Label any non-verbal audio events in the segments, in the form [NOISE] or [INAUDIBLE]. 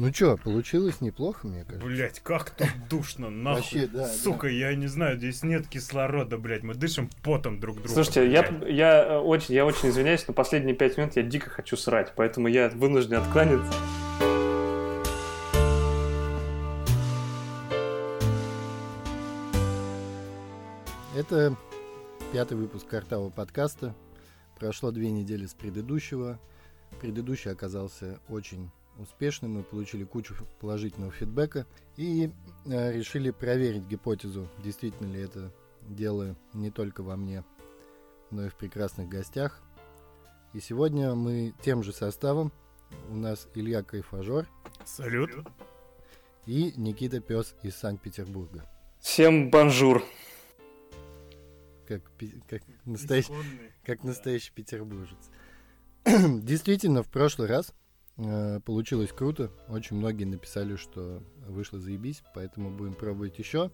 Ну чё, получилось неплохо, мне кажется. Блять, как тут душно, нахуй. Вообще, да, Сука, я не знаю, здесь нет кислорода, блять. Мы дышим потом друг друга. Слушайте, я, блядь. я, э, очень, я очень извиняюсь, но последние пять минут я дико хочу срать, поэтому я вынужден откланяться. Это пятый выпуск картавого подкаста. Прошло две недели с предыдущего. Предыдущий оказался очень успешным. Мы получили кучу положительного фидбэка и э, решили проверить гипотезу, действительно ли это дело не только во мне, но и в прекрасных гостях. И сегодня мы тем же составом. У нас Илья Кайфожор Салют. и Никита Пес из Санкт-Петербурга. Всем бонжур. Как, как настоящий как настоящий петербуржец. [CLEARS THROAT] Действительно, в прошлый раз получилось круто. Очень многие написали, что вышло заебись, поэтому будем пробовать еще.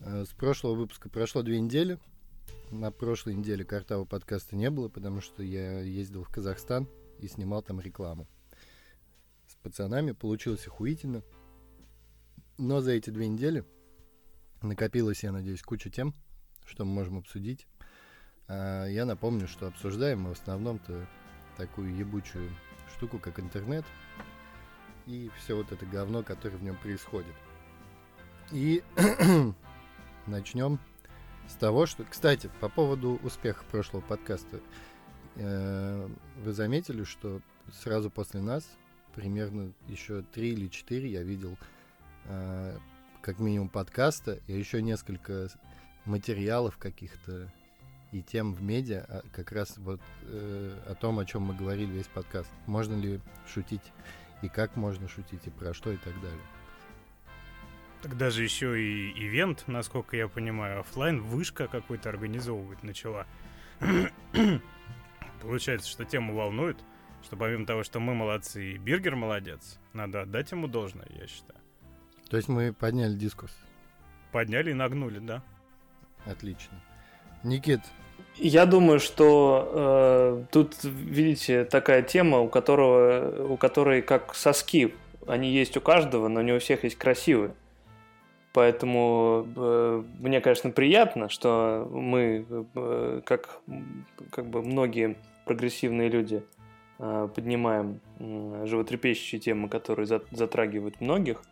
Э, с прошлого выпуска прошло две недели. На прошлой неделе картавого подкаста не было, потому что я ездил в Казахстан и снимал там рекламу. С пацанами получилось охуительно. Но за эти две недели накопилось, я надеюсь, куча тем, что мы можем обсудить. А, Я напомню, что обсуждаем мы в основном-то такую ебучую штуку, как интернет, и все вот это говно, которое в нем происходит. И [CLEARS THROAT] начнем с того, что... Кстати, по поводу успеха прошлого подкаста. э, Вы заметили, что сразу после нас, примерно еще три или четыре, я видел э, как минимум подкаста, и еще несколько материалов каких-то и тем в медиа, а как раз вот э, о том, о чем мы говорили весь подкаст. Можно ли шутить, и как можно шутить, и про что, и так далее. Так даже еще и ивент, насколько я понимаю, оффлайн вышка какой-то организовывать начала. [COUGHS] Получается, что тему волнует, что помимо того, что мы молодцы и Биргер молодец, надо отдать ему должное, я считаю. То есть мы подняли дискурс. Подняли и нагнули, да? Отлично. Никит, Я думаю, что э, тут, видите, такая тема, у которого, у которой как соски, они есть у каждого, но не у всех есть красивые. Поэтому э, мне, конечно, приятно, что мы, э, как, как бы многие прогрессивные люди, э, поднимаем м, животрепещущие темы, которые за- затрагивают многих.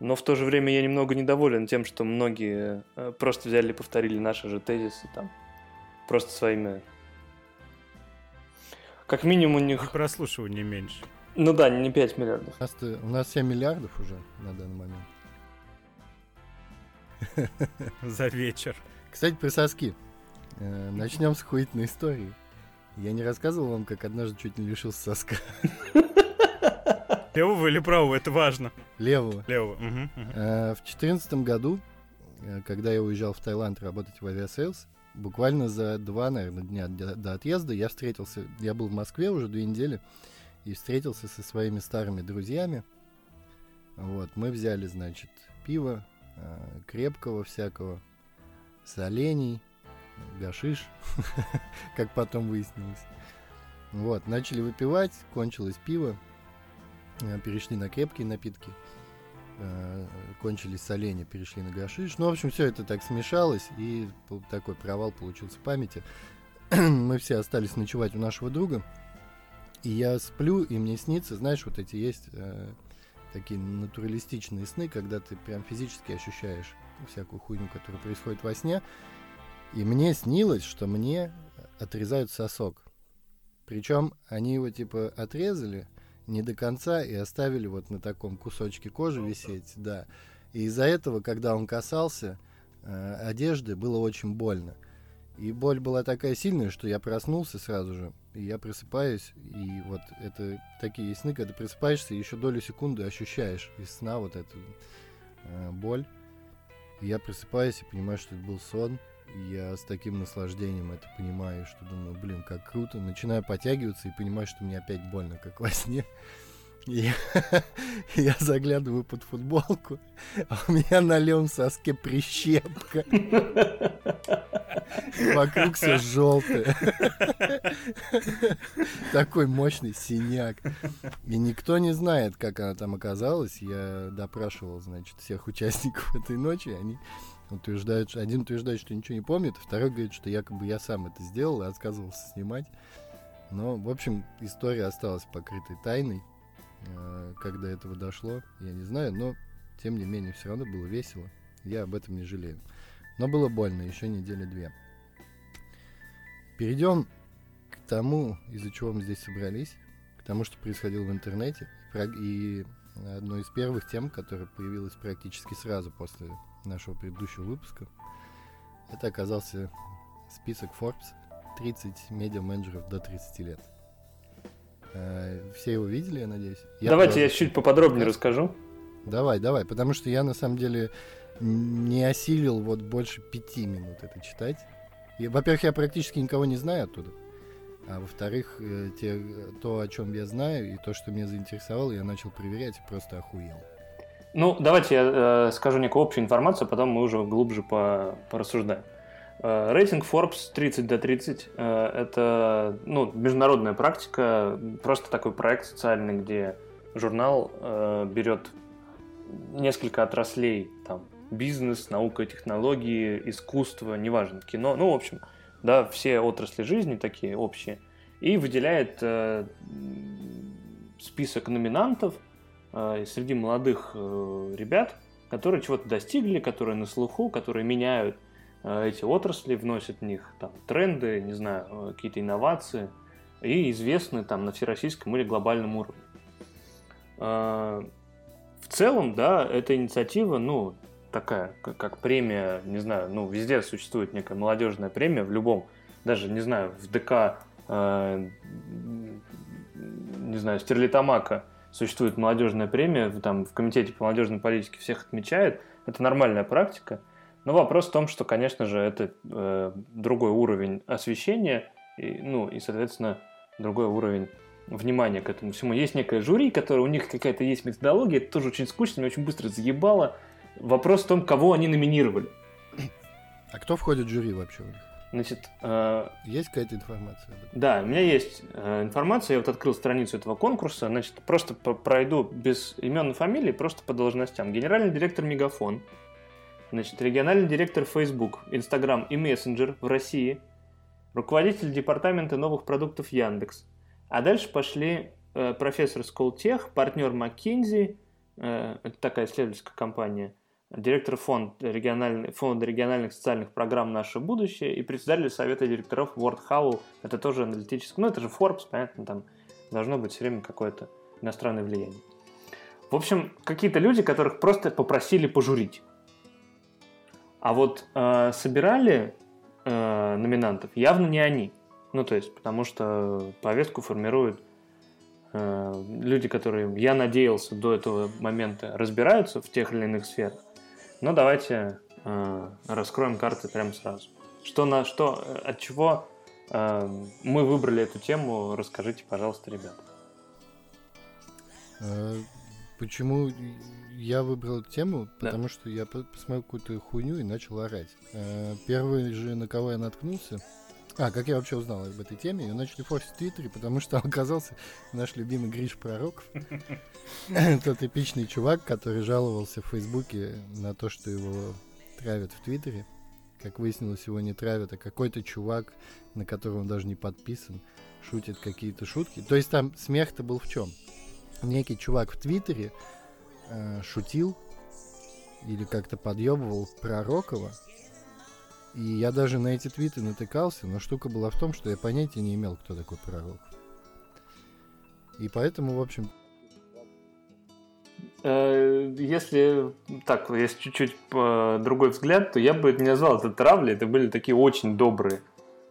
Но в то же время я немного недоволен тем, что многие э, просто взяли и повторили наши же тезисы там. Просто своими... Как минимум у И них... прослушивание меньше. Ну да, не 5 миллиардов. у нас, у нас 7 миллиардов уже на данный момент. [LAUGHS] За вечер. Кстати, про соски. Э, начнем с охуительной истории. Я не рассказывал вам, как однажды чуть не лишился соска [LAUGHS] Левого или правого, это важно. левого. Левого. мгм, мгм. Э, В четырнадцатом году, э, когда я уезжал в Таиланд работать в Aviasales, буквально за два, наверное, дня до, до отъезда я встретился, я был в Москве уже две недели, и встретился со своими старыми друзьями. Вот, мы взяли, значит, пиво, э, крепкого всякого, солений, гашиш, [LAUGHS] как потом выяснилось. Вот, начали выпивать, кончилось пиво, перешли на крепкие напитки э, кончились соленья, перешли на гашиш. Ну, в общем, все это так смешалось, и такой провал получился в памяти. [CLEARS THROAT] Мы все остались ночевать у нашего друга, и я сплю, и мне снится, знаешь, вот эти есть э, такие натуралистичные сны, когда ты прям физически ощущаешь всякую хуйню, которая происходит во сне. И мне снилось, что мне отрезают сосок. Причем они его типа отрезали, не до конца и оставили вот на таком кусочке кожи висеть, да. И из-за этого, когда он касался э, одежды, было очень больно. И боль была такая сильная, что я проснулся сразу же, и я просыпаюсь, и вот это такие сны, когда просыпаешься, еще долю секунды ощущаешь из сна вот эту э, боль. И я просыпаюсь и понимаю, что это был сон. Я с таким наслаждением это понимаю, что думаю, блин, как круто. Начинаю подтягиваться и понимаю, что мне опять больно, как во сне. Я, [LAUGHS] я заглядываю под футболку, а у меня на левом соске прищепка. Вокруг все желтое. Такой мощный синяк. И никто не знает, как она там оказалась. Я допрашивал, значит, всех участников этой ночи. Они утверждают, один утверждает, что ничего не помнит, а второй говорит, что якобы я сам это сделал и отказывался снимать. Но, в общем, история осталась покрытой тайной. Э, до этого дошло, я не знаю, но, тем не менее, все равно было весело. Я об этом не жалею. Но было больно еще недели две. Перейдем к тому, из-за чего мы здесь собрались, к тому, что происходило в интернете. И одной из первых тем, которая появилась практически сразу после нашего предыдущего выпуска, это оказался список Forbes 30 медиа-менеджеров до 30 лет. Э, все его видели, я надеюсь? Я Давайте я чуть поподробнее да? расскажу. Давай, давай, потому что я на самом деле не осилил вот больше пяти минут это читать. во-первых, я практически никого не знаю оттуда. А во-вторых, э, те, то, о чем я знаю, и то, что меня заинтересовало, я начал проверять и просто охуел. Ну, давайте я э, скажу некую общую информацию, а потом мы уже глубже по, порассуждаем. Э, рейтинг Forbes 30 до 30 э, – это ну, международная практика, просто такой проект социальный, где журнал э, берет несколько отраслей, там, бизнес, наука, технологии, искусство, неважно, кино, ну, в общем, да, все отрасли жизни такие общие, и выделяет э, список номинантов среди молодых э, ребят, которые чего-то достигли, которые на слуху, которые меняют э, эти отрасли, вносят в них там тренды, не знаю, э, какие-то инновации и известны там на всероссийском или глобальном уровне. Э, в целом, да, эта инициатива, ну, такая, как, премия, не знаю, ну, везде существует некая молодежная премия, в любом, даже, не знаю, в ДК, э, не знаю, Стерлитамака существует молодежная премия, там, в Комитете по молодежной политике всех отмечают, это нормальная практика, но вопрос в том, что, конечно же, это э, другой уровень освещения, и, ну, и, соответственно, другой уровень внимания к этому всему. Есть некое жюри, которое у них какая-то есть методология, это тоже очень скучно, мне очень быстро заебало, Вопрос в том, кого они номинировали. А кто входит в жюри вообще? Значит, э, есть какая-то информация? Да, у меня есть э, информация. Я вот открыл страницу этого конкурса. Значит, просто пройду без имен и фамилий, просто по должностям. Генеральный директор Мегафон, значит, региональный директор Facebook, Instagram и Messenger в России, руководитель департамента новых продуктов Яндекс. А дальше пошли э, профессор Сколтех, партнер McKinsey, э, это такая исследовательская компания, директор фонда, региональный, фонда региональных социальных программ «Наше будущее» и председатель совета директоров World How. Это тоже аналитический, ну это же Forbes, понятно, там должно быть все время какое-то иностранное влияние. В общем, какие-то люди, которых просто попросили пожурить. А вот э, собирали э, номинантов явно не они. Ну, то есть, потому что повестку формируют э, люди, которые, я надеялся, до этого момента разбираются в тех или иных сферах. Но давайте э, раскроем карты прямо сразу. Что на что, э, от чего э, мы выбрали эту тему, расскажите, пожалуйста, ребят. Э, почему я выбрал эту тему? Потому да. что я посмотрел какую-то хуйню и начал орать. Э, первый же, на кого я наткнулся, а, как я вообще узнал об этой теме? Ее начали форсить в Твиттере, потому что [LAUGHS] оказался наш любимый Гриш Пророков. [LAUGHS] Тот эпичный чувак, который жаловался в Фейсбуке на то, что его травят в Твиттере. Как выяснилось, его не травят, а какой-то чувак, на которого он даже не подписан, шутит какие-то шутки. То есть там смех-то был в чем? Некий чувак в Твиттере э, шутил или как-то подъебывал Пророкова, и я даже на эти твиты натыкался, но штука была в том, что я понятия не имел, кто такой пророк. И поэтому, в общем... Э, если так, есть чуть-чуть э, другой взгляд, то я бы не назвал это травлей. Это были такие очень добрые,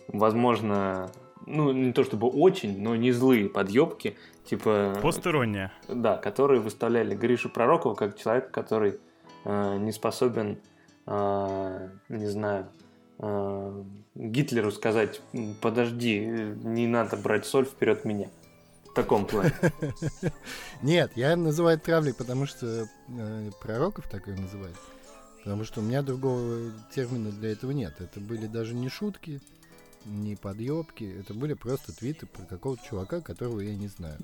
возможно, ну, не то чтобы очень, но не злые подъебки. Типа... Постирония. Да, которые выставляли Гришу Пророкова как человек, который э, не способен, э, не знаю, Гитлеру сказать, подожди, не надо брать соль вперед меня. В таком плане. [LAUGHS] Нет, я называю травлей, потому что э, пророков такое называют. Потому что у меня другого термина для этого нет. Это были даже не шутки, не подъебки. Это были просто твиты про какого-то чувака, которого я не знаю.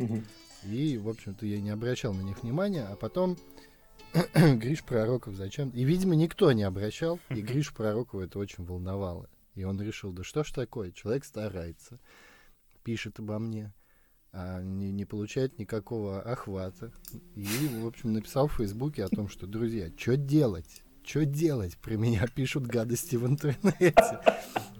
И, в общем-то, я не обращал на них внимания. А потом [CLEARS THROAT] Гриш Пророков зачем? И, видимо, никто не обращал. И Гриш Пророкова это очень волновало. И он решил, да что ж такое, человек старается, пишет обо мне, а не, не получает никакого охвата. И, в общем, написал в Фейсбуке о том, что, друзья, что делать? Что делать? Про меня [LAUGHS] пишут гадости в интернете.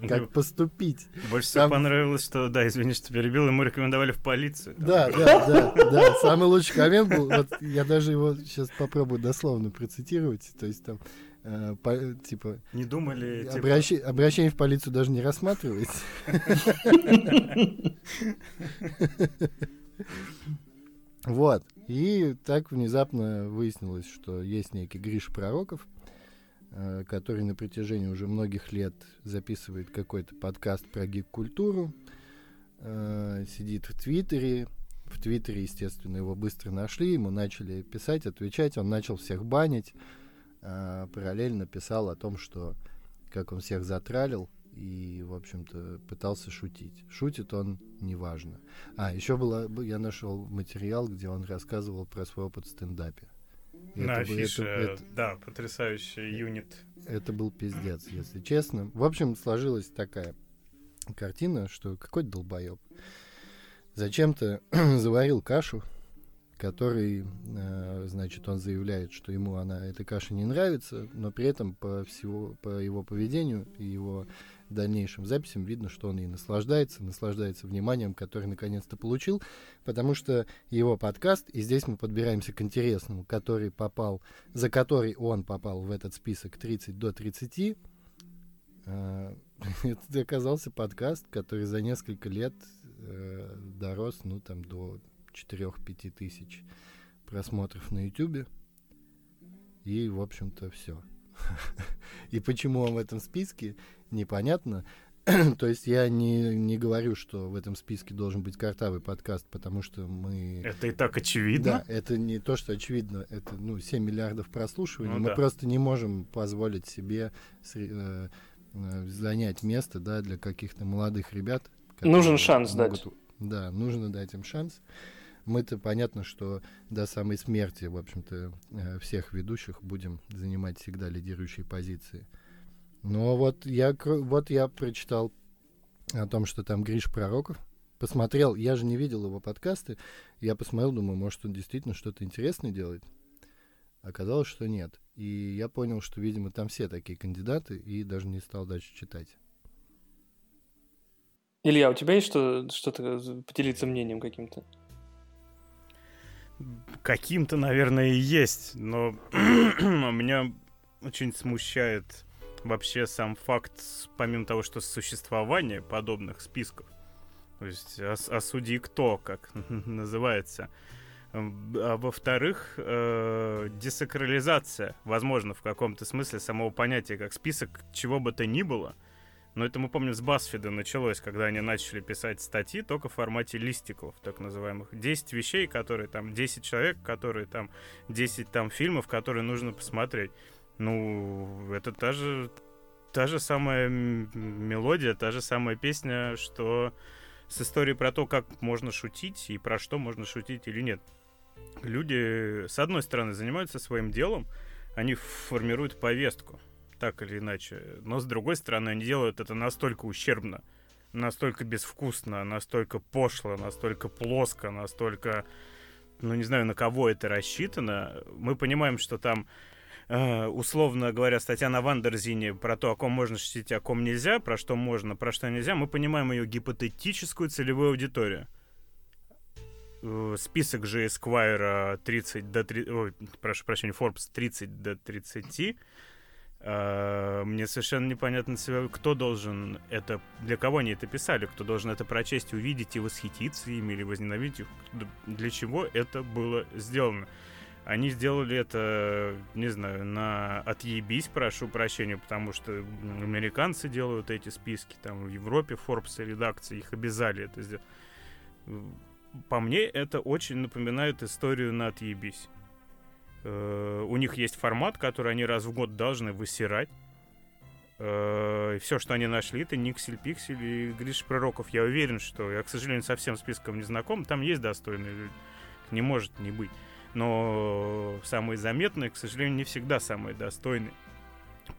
Как поступить? Больше всего понравилось, что, да, извини, что перебил, ему рекомендовали в полицию. Да, да, да, да. Самый лучший коммент был, вот я даже его сейчас попробую дословно процитировать. То есть там э, по, типа... Не думали... Типа... Обращ... Обращение в полицию даже не рассматривается. [LAUGHS] Вот. И так внезапно выяснилось, что есть некий Гриш Пророков, Э, который на протяжении уже многих лет записывает какой-то подкаст про гик-культуру, э, сидит в Твиттере. В Твиттере, естественно, его быстро нашли, ему начали писать, отвечать, он начал всех банить, э, параллельно писал о том, что как он всех затралил, и, в общем-то, пытался шутить. Шутит он неважно. А, еще было, я нашел материал, где он рассказывал про свой опыт в стендапе. На это, афише, это, это, да, потрясающий юнит. Это был пиздец, если честно. В общем, сложилась такая картина, что какой-то долбоеб зачем-то [CLEARS THROAT] заварил кашу, который, э, значит, он заявляет, что ему она эта каша не нравится, но при этом по всего по его поведению и его дальнейшим записям видно, что он и наслаждается, наслаждается вниманием, которое наконец-то получил, потому что его подкаст, и здесь мы подбираемся к интересному, который попал, за который он попал в этот список 30 до 30, э, это оказался подкаст, который за несколько лет э, дорос, ну, там, до 4-5 тысяч просмотров на YouTube. И, в общем-то, все. [LAUGHS] И почему он в этом списке, непонятно. [CLEARS THROAT] То есть я не, не говорю, что в этом списке должен быть картавый подкаст, потому что мы... Это и так очевидно. Да, это не то, что очевидно. Это, ну, 7 миллиардов прослушиваний. Ну, мы да. просто не можем позволить себе э, э, занять место, да, для каких-то молодых ребят. Нужен шанс могут, дать. Да, нужно дать им шанс. Мы-то понятно, что до самой смерти, в общем-то, э, всех ведущих будем занимать всегда лидирующие позиции. Но вот я, вот я прочитал о том, что там Гриш Пророков. Посмотрел, я же не видел его подкасты. Я посмотрел, думаю, может, он действительно что-то интересное делает. Оказалось, что нет. И я понял, что, видимо, там все такие кандидаты, и даже не стал дальше читать. Илья, у тебя есть что, что-то поделиться мнением каким-то? Каким-то, наверное, и есть, но [CLEARS THROAT] меня очень смущает вообще сам факт, помимо того, что существование подобных списков, то есть ос осуди кто, как [LAUGHS] называется, а во-вторых, э, десакрализация, возможно, в каком-то смысле самого понятия как список чего бы то ни было. Но это мы помним с Басфида началось, когда они начали писать статьи только в формате листиков, так называемых. 10 вещей, которые там, 10 человек, которые там, 10 там фильмов, которые нужно посмотреть. Ну, это та же, та же самая мелодия, та же самая песня, что с историей про то, как можно шутить и про что можно шутить или нет. Люди, с одной стороны, занимаются своим делом, они формируют повестку, так или иначе. Но, с другой стороны, они делают это настолько ущербно, настолько безвкусно, настолько пошло, настолько плоско, настолько, ну, не знаю, на кого это рассчитано. Мы понимаем, что там условно говоря, статья на Wonderzine про то, о ком можно шутить, о ком нельзя, про что можно, про что нельзя, мы понимаем ее гипотетическую целевую аудиторию. Э, список же Esquire 30 до 30, ой, прошу прощения, Forbes 30 до 30. Uh, мне совершенно непонятно, кто должен это, для кого они это писали, кто должен это прочесть, увидеть и восхититься ими или возненавидеть их, для чего это было сделано. Они сделали это, не знаю, на отъебись, прошу прощения, потому что американцы делают эти списки, там в Европе Forbes редакции их обязали это сделать. По мне, это очень напоминает историю на отъебись. Э, у них есть формат, который они раз в год должны высирать. Э, все, что они нашли, это Никсель, Пиксель и Гриш Пророков. Я уверен, что я, к сожалению, совсем списком не знаком. Там есть достойные люди. Не может не быть. Но самые заметные, к сожалению, не всегда самые достойные.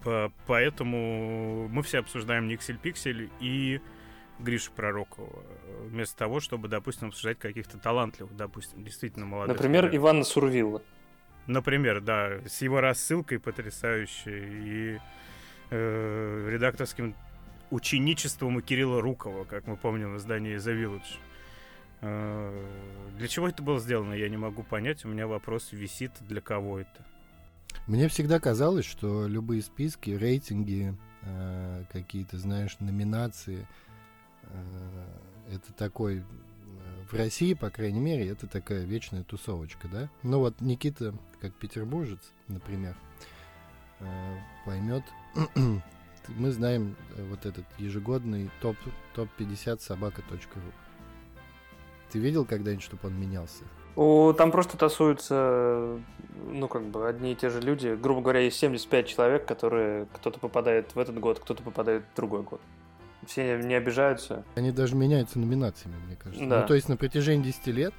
По поэтому мы все обсуждаем Никсель Пиксель и Гришу Пророкова, вместо того, чтобы, допустим, обсуждать каких-то талантливых, допустим, действительно молодых. Например, ребят. Ивана Сурвилла. Например, да, с его рассылкой потрясающей и э, редакторским ученичеством у Кирилла Рукова, как мы помним в издании The Village. Э, для чего это было сделано, я не могу понять. У меня вопрос висит, для кого это. Мне всегда казалось, что любые списки, рейтинги, э, какие-то, знаешь, номинации, э, это такой, в России, по крайней мере, это такая вечная тусовочка, да? Ну вот Никита, как петербуржец, например, поймет, [CLEARS THROAT] мы знаем вот этот ежегодный топ, топ-50 собака.ру. Ты видел когда-нибудь, чтобы он менялся? О, там просто тасуются, ну, как бы, одни и те же люди. Грубо говоря, есть 75 человек, которые кто-то попадает в этот год, кто-то попадает в другой год. Все не обижаются. Они даже меняются номинациями, мне кажется. Да. Ну, то есть на протяжении 10 лет,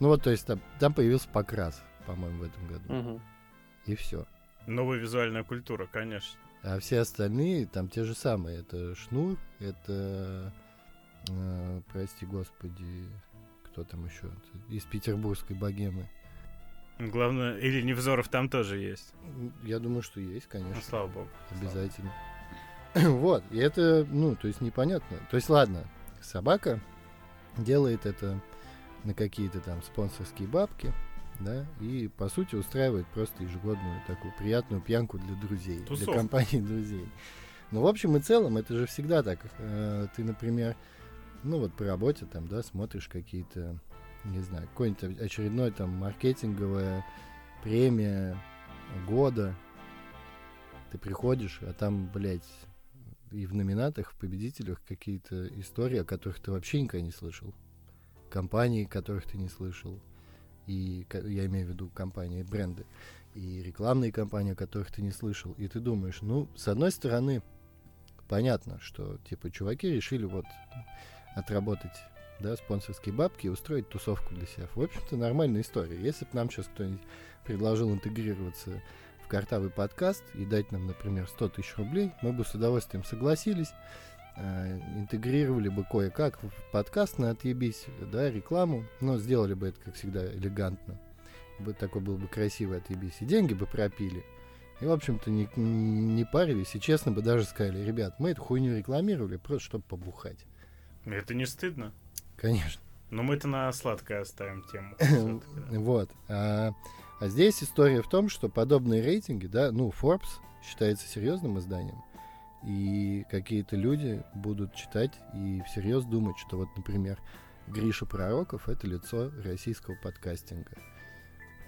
ну вот, то есть там, там появился покрас, по-моему, в этом году. Угу. И все. Новая визуальная культура, конечно. А все остальные там те же самые. Это Шнур, это, э, прости господи, кто там еще? Из петербургской богемы. Главное, или Невзоров там тоже есть. Я думаю, что есть, конечно. Ну, слава богу. Обязательно. [CLEARS THROAT] вот, и это, ну, то есть непонятно. То есть, ладно, собака делает это на какие-то там спонсорские бабки, да, и по сути устраивает просто ежегодную такую приятную пьянку для друзей, Тусовка. для компании друзей. Ну, в общем и целом, это же всегда так. Э, ты, например, ну вот по работе там, да, смотришь какие-то, не знаю, какой-нибудь очередной там маркетинговая премия года. Ты приходишь, а там, блядь, и в номинатах, в победителях какие-то истории, о которых ты вообще никогда не слышал. Компании, которых ты не слышал. И я имею в виду компании, бренды. И рекламные кампании, о которых ты не слышал. И ты думаешь, ну, с одной стороны, понятно, что, типа, чуваки решили вот отработать да, спонсорские бабки и устроить тусовку для себя. В общем-то, нормальная история. Если бы нам сейчас кто-нибудь предложил интегрироваться в картавый подкаст и дать нам, например, 100 тысяч рублей, мы бы с удовольствием согласились, э, интегрировали бы кое-как в подкаст на отъебись, да, рекламу, но сделали бы это, как всегда, элегантно. Бы, такой был бы красивый отъебись. И деньги бы пропили. И, в общем-то, не, не парились. И честно бы даже сказали, ребят, мы эту хуйню рекламировали просто, чтобы побухать. Это не стыдно? Конечно. Но мы это на сладкое оставим тему. [LAUGHS] Вот. А, а здесь история в том, что подобные рейтинги, да, ну, Forbes считается серьезным изданием, и какие-то люди будут читать и всерьез думать, что вот, например, Гриша Пророков — это лицо российского подкастинга.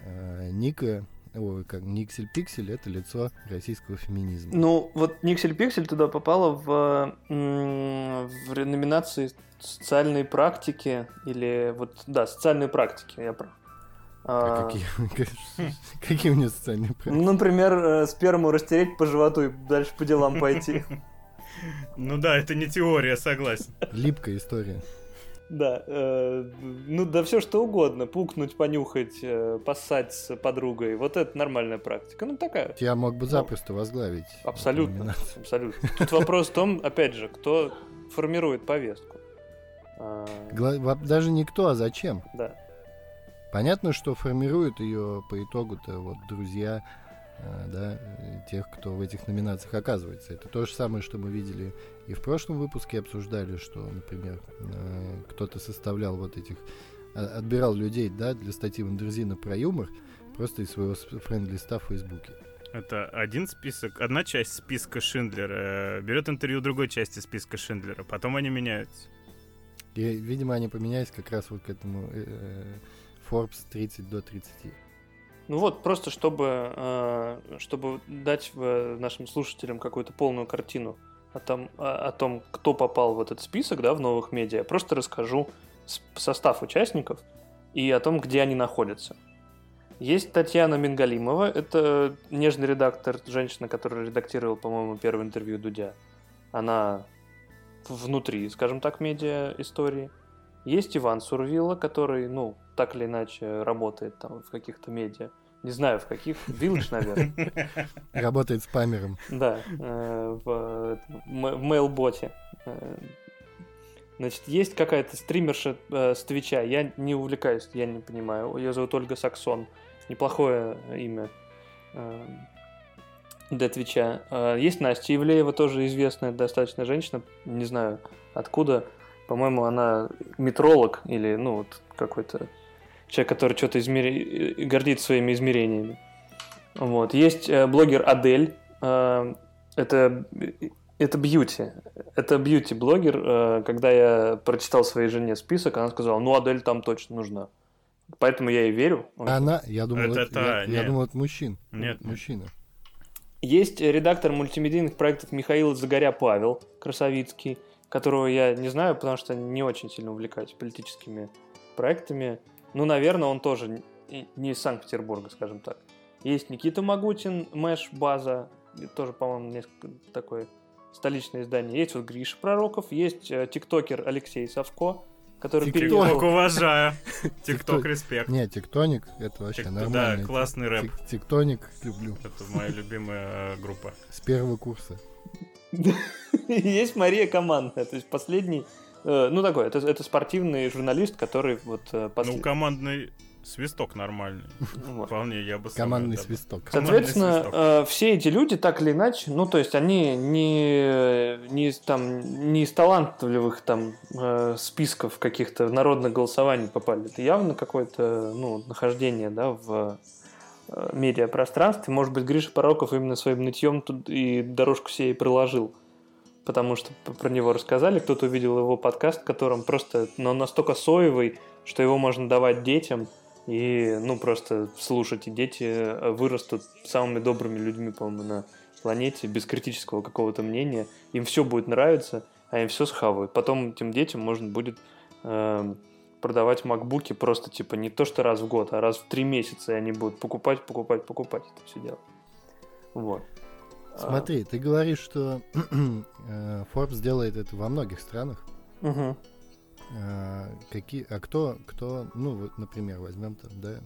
А, Ника ой, как Никсель Пиксель это лицо российского феминизма. Ну, вот Никсель Пиксель туда попала в, в номинации социальные практики или вот, да, социальные практики, я прав. А, а какие, [LAUGHS] какие у нее социальные практики? Ну, например, э, сперму растереть по животу и дальше по делам пойти. Ну да, это не теория, согласен. Липкая история. Да, э, ну да все что угодно, пукнуть, понюхать, э, поссать с подругой, вот это нормальная практика, ну такая. Я мог бы запросто ну, возглавить. Абсолютно, абсолютно. Тут вопрос в том, опять же, кто формирует повестку. А... Даже не кто, а зачем. Да. Понятно, что формируют ее по итогу-то вот друзья, да, тех, кто в этих номинациях оказывается. Это то же самое, что мы видели и в прошлом выпуске обсуждали, что, например, э, кто-то составлял вот этих, а, отбирал людей, да, для статьи Wonderzine про юмор просто из своего френд-листа в Фейсбуке. Это один список, одна часть списка Шиндлера э, берет интервью другой части списка Шиндлера, потом они меняются. И, видимо, они поменялись как раз вот к этому Forbes 30 до 30. Ну вот, просто чтобы, э, чтобы дать нашим слушателям какую-то полную картину о том, о том, кто попал в этот список да, в новых медиа, просто расскажу состав участников и о том, где они находятся. Есть Татьяна Мингалимова, это нежный редактор, женщина, которая редактировала, по-моему, первое интервью Дудя. Она внутри, скажем так, медиа истории. Есть Иван Сурвилла, который, ну, так или иначе работает там в каких-то медиа. Не знаю, в каких. Village, наверное. [LAUGHS] Работает спамером. Да, э, в, мейлботе. Э, значит, есть какая-то стримерша э, с Твича. Я не увлекаюсь, я не понимаю. Ее зовут Ольга Саксон. Неплохое имя для Твича. Есть Настя Ивлеева, тоже известная достаточно женщина. Не знаю откуда. По-моему, она метролог или, ну, вот какой-то человек, который что-то измер... гордится своими измерениями. Вот. Есть э, блогер Адель. Э, это, это бьюти. Это бьюти-блогер. Э, когда я прочитал своей жене список, она сказала, ну, Адель там точно нужна. Поэтому я ей верю. Она, я думал, это, это, я, я думал, это мужчин. Нет. Мужчина. Есть редактор мультимедийных проектов Михаил Загоря Павел Красовицкий, которого я не знаю, потому что не очень сильно увлекаюсь политическими проектами. Ну, наверное, он тоже не из Санкт-Петербурга, скажем так. Есть Никита Магутин, Мэш База, тоже, по-моему, несколько такое столичное издание. Есть вот Гриша Пророков, есть э, тиктокер Алексей Савко, который перевел... [LAUGHS] Тикток уважаю. Тикток респект. Не, тиктоник, это вообще нормально. Да, классный рэп. Тиктоник люблю. Это моя любимая э, группа. С первого курса. [LAUGHS] Есть Мария Командная, то есть последний ну, такой, это, это спортивный журналист, который вот... Э, После... Ну, командный свисток нормальный. [LAUGHS] Вот. Вполне, я бы сказал. Командный свисток. Соответственно, свисток. Э, все эти люди, так или иначе, ну, то есть они не, не, там, не из талантливых там э, списков каких-то народных голосований попали. Это явно какое-то, ну, нахождение, да, в э, медиапространстве. Может быть, Гриша Пороков именно своим нытьем тут и дорожку себе и приложил потому что про него рассказали, кто-то увидел его подкаст, в котором просто, но он настолько соевый, что его можно давать детям и, ну, просто слушать, и дети э, вырастут самыми добрыми людьми, по-моему, на планете, без критического какого-то мнения, им все будет нравиться, а им все схавают. Потом этим детям можно будет э, продавать макбуки просто, типа, не то что раз в год, а раз в три месяца, и они будут покупать, покупать, покупать это все дело. Вот. Смотри, ты говоришь, что [CLEARS THROAT] э, Forbes делает это во многих странах. Угу. А, какие, а кто, кто, ну вот, например, возьмем там, да,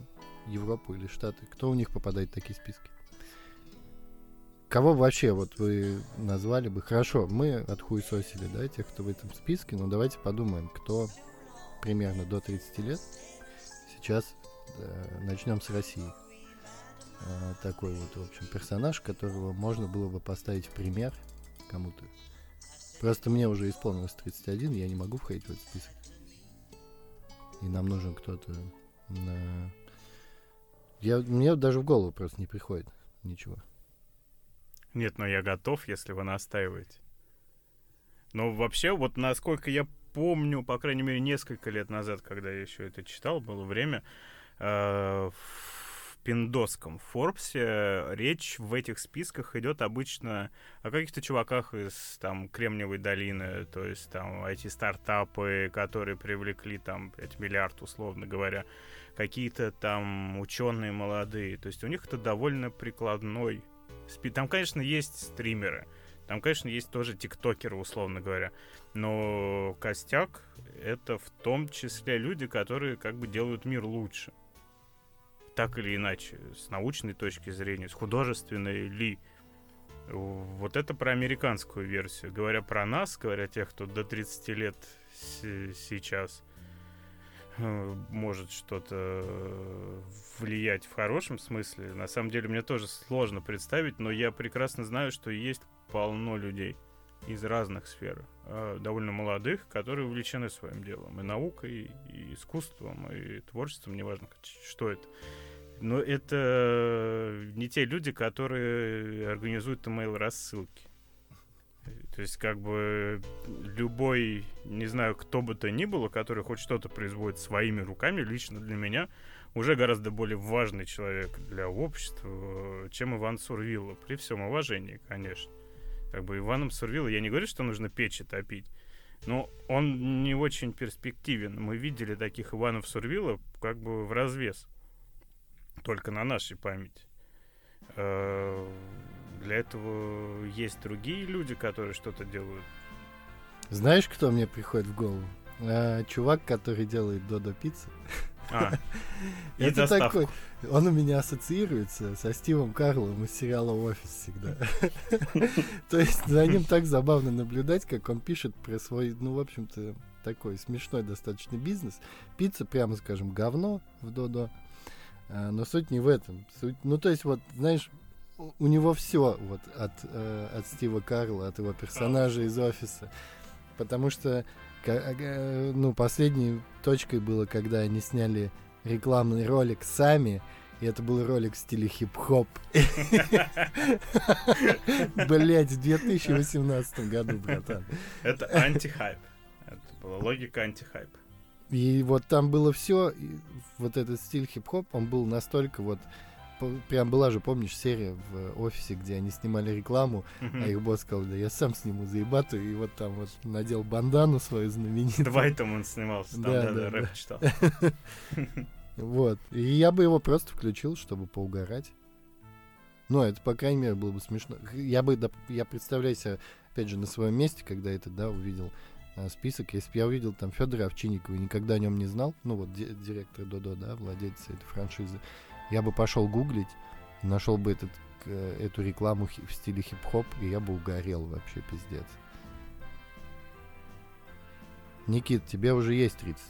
Европу или Штаты, кто у них попадает в такие списки? Кого вообще вот вы назвали бы? Хорошо, мы отхуесосили, да, тех, кто в этом списке, но давайте подумаем, кто примерно до 30 лет сейчас э, начнем с России. Э, такой вот, в общем, персонаж, которого можно было бы поставить в пример кому-то. Просто мне уже исполнилось 31, я не могу входить в этот список. И нам нужен кто-то на... Я, мне даже в голову просто не приходит ничего. Нет, но я готов, если вы настаиваете. Но вообще, вот насколько я помню, по крайней мере, несколько лет назад, когда я еще это читал, было время, э, пиндосском Форбсе речь в этих списках идет обычно о каких-то чуваках из там Кремниевой долины, то есть там эти стартапы, которые привлекли там 5 миллиард, условно говоря, какие-то там ученые молодые. То есть у них это довольно прикладной спи. Там, конечно, есть стримеры, там, конечно, есть тоже тиктокеры, условно говоря. Но костяк — это в том числе люди, которые как бы делают мир лучше так или иначе, с научной точки зрения, с художественной ли. Вот это про американскую версию. Говоря про нас, говоря тех, кто до 30 лет сейчас э, может что-то влиять в хорошем смысле. На самом деле мне тоже сложно представить, но я прекрасно знаю, что есть полно людей из разных сфер, э, довольно молодых, которые увлечены своим делом, и наукой, и искусством, и творчеством, неважно, что это. Но это не те люди, которые организуют email рассылки. То есть, как бы любой, не знаю, кто бы то ни было, который хоть что-то производит своими руками, лично для меня, уже гораздо более важный человек для общества, чем Иван Сурвилла. При всем уважении, конечно. Как бы Иваном Сурвилла, я не говорю, что нужно печи топить, но он не очень перспективен. Мы видели таких Иванов Сурвилла как бы в развес. Только на нашей памяти. Э, для этого есть другие люди, которые что-то делают. Знаешь, кто мне приходит в голову? А, чувак, который делает Додо пиццу. А, [LAUGHS] Это доставку. такой, он у меня ассоциируется со Стивом Карлом из сериала «Офис» всегда. [LAUGHS] То есть за ним так забавно наблюдать, как он пишет про свой, ну, в общем-то, такой смешной достаточно бизнес. Пицца, прямо скажем, говно в Додо. А, Но суть не в этом. Суть, ну, то есть, вот, знаешь, у него все вот от, э, от Стива Карла, от его персонажа из офиса. Потому что э, ну, последней точкой было, когда они сняли рекламный ролик сами, и это был ролик в стиле хип-хоп. Блять, в 2018 году, братан. Это антихайп. Это была логика антихайп. И вот там было все, вот этот стиль хип-хоп, он был настолько вот Прям была же, помнишь, серия в офисе, где они снимали рекламу, Мгм. а их босс сказал, да я сам сниму заебату, и вот там вот надел бандану свою знаменитую. Двайтом он снимался, там, Да, да, да, да, рэп да. читал. [LAUGHS] Вот. И я бы его просто включил, чтобы поугарать. Ну, это, по крайней мере, было бы смешно. Я бы, я представляю себя, опять же, на своем месте, когда это, да, увидел список. Если бы я увидел там Федора Овчинникова и никогда о нем не знал, ну, вот ди- директор Додо, да, владелец этой франшизы, я бы пошел гуглить, нашел бы этот, к- эту рекламу хи- в стиле хип-хоп, и я бы угорел вообще, пиздец. Никит, тебе уже есть 30.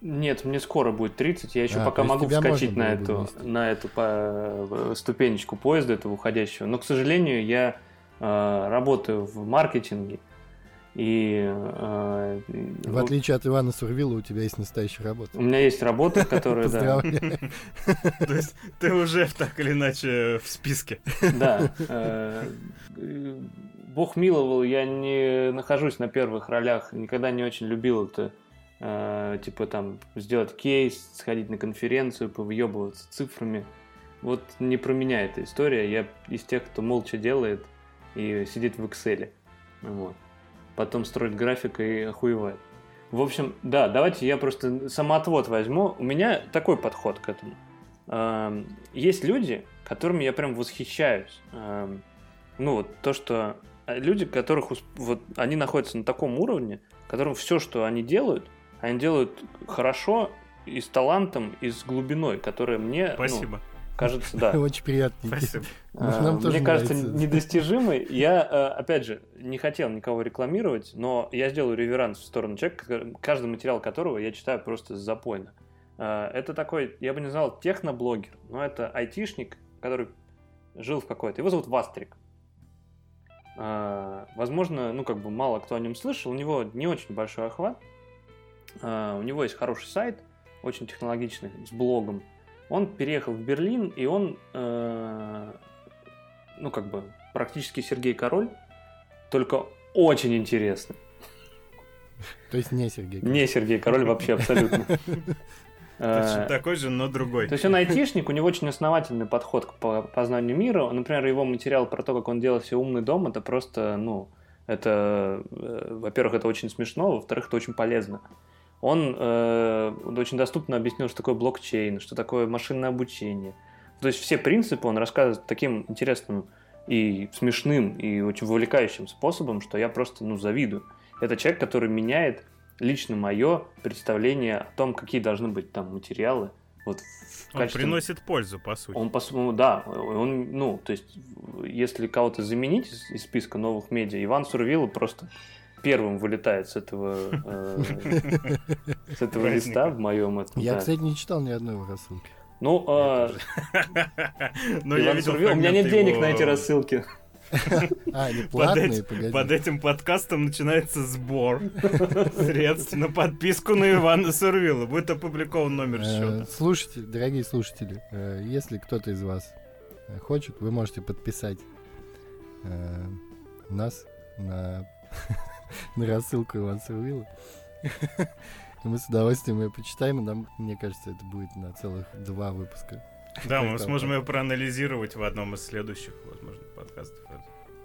Нет, мне скоро будет 30, я еще А, пока могу вскочить на эту, на эту по- ступенечку поезда этого уходящего. Но, к сожалению, я э, работаю в маркетинге. И э, В отличие от Ивана Сурвила, у тебя есть настоящая работа. у меня есть работа, [LAUGHS] которая, да, Поздравляю. [LAUGHS] То есть ты уже так или иначе в списке. Да. [LAUGHS] э, Бог миловал, я не нахожусь на первых ролях, никогда не очень любил это, э, типа там сделать кейс, сходить на конференцию, повъебываться цифрами. Вот не про меня эта история, я из тех, кто молча делает и сидит в Excel. Вот. Потом строит график и охуевает. В общем, да, давайте я просто самоотвод возьму. У меня такой подход к этому. Эм, Есть люди, которыми я прям восхищаюсь. Эм, Ну, вот то, что э, люди, которых вот они находятся на таком уровне, которым все, что они делают, они делают хорошо и с талантом, и с глубиной, которая мне ну, Спасибо. Кажется, да. [LAUGHS] Очень приятно. Никит. Спасибо. Нам Э, тоже Мне кажется, нравится. недостижимый. Я, э, опять же, не хотел никого рекламировать, но я сделаю реверанс в сторону человека, каждый материал которого я читаю просто запойно. Э, Это такой, я бы не назвал техноблогер, но это айтишник, который жил в какой-то... Его зовут Вастрик. Э, Возможно, ну, как бы мало кто о нем слышал. У него не очень большой охват. У него есть хороший сайт, очень технологичный, с блогом. Он переехал в Берлин, и он, э, ну, как бы, практически Сергей Король, только очень интересный. То есть не Сергей. Не Сергей Король вообще абсолютно. [LAUGHS] Точно такой же, но другой. То есть он айтишник, у него очень основательный подход к по- познанию мира. Например, его материал про то, как он делал себе умный дом, это просто, ну, это, э, во-первых, это очень смешно, во-вторых, это очень полезно. Он э, очень доступно объяснил, что такое блокчейн, что такое машинное обучение. То есть все принципы он рассказывает таким интересным и смешным, и очень вовлекающим способом, что я просто, ну, завидую. Это человек, который меняет лично мое представление о том, какие должны быть там материалы. Вот в Он качестве- приносит пользу, по сути. он, по су- да, он, ну, то есть, если кого-то заменить из, из списка новых медиа, Иван Сурвило просто первым вылетает с этого, э, с этого листа в моем этом. Я, да. кстати, не читал ни одной его рассылки. Ну, э, [LAUGHS] Но я видел у меня нет денег его- на эти рассылки. [LAUGHS] А, они Под, платные, эти- погоди. под этим подкастом начинается сбор [LAUGHS] средств на подписку на Ивана Сурвила. Будет опубликован номер Э, счета. Слушайте, дорогие слушатели, э, если кто-то из вас э, хочет, вы можете подписать нас на, [LAUGHS] на рассылку Сурвила. [LAUGHS] И мы с удовольствием ее почитаем, и нам, мне кажется, это будет на целых два выпуска. Да, мы сможем ее проанализировать в одном из следующих, возможно, подкастов.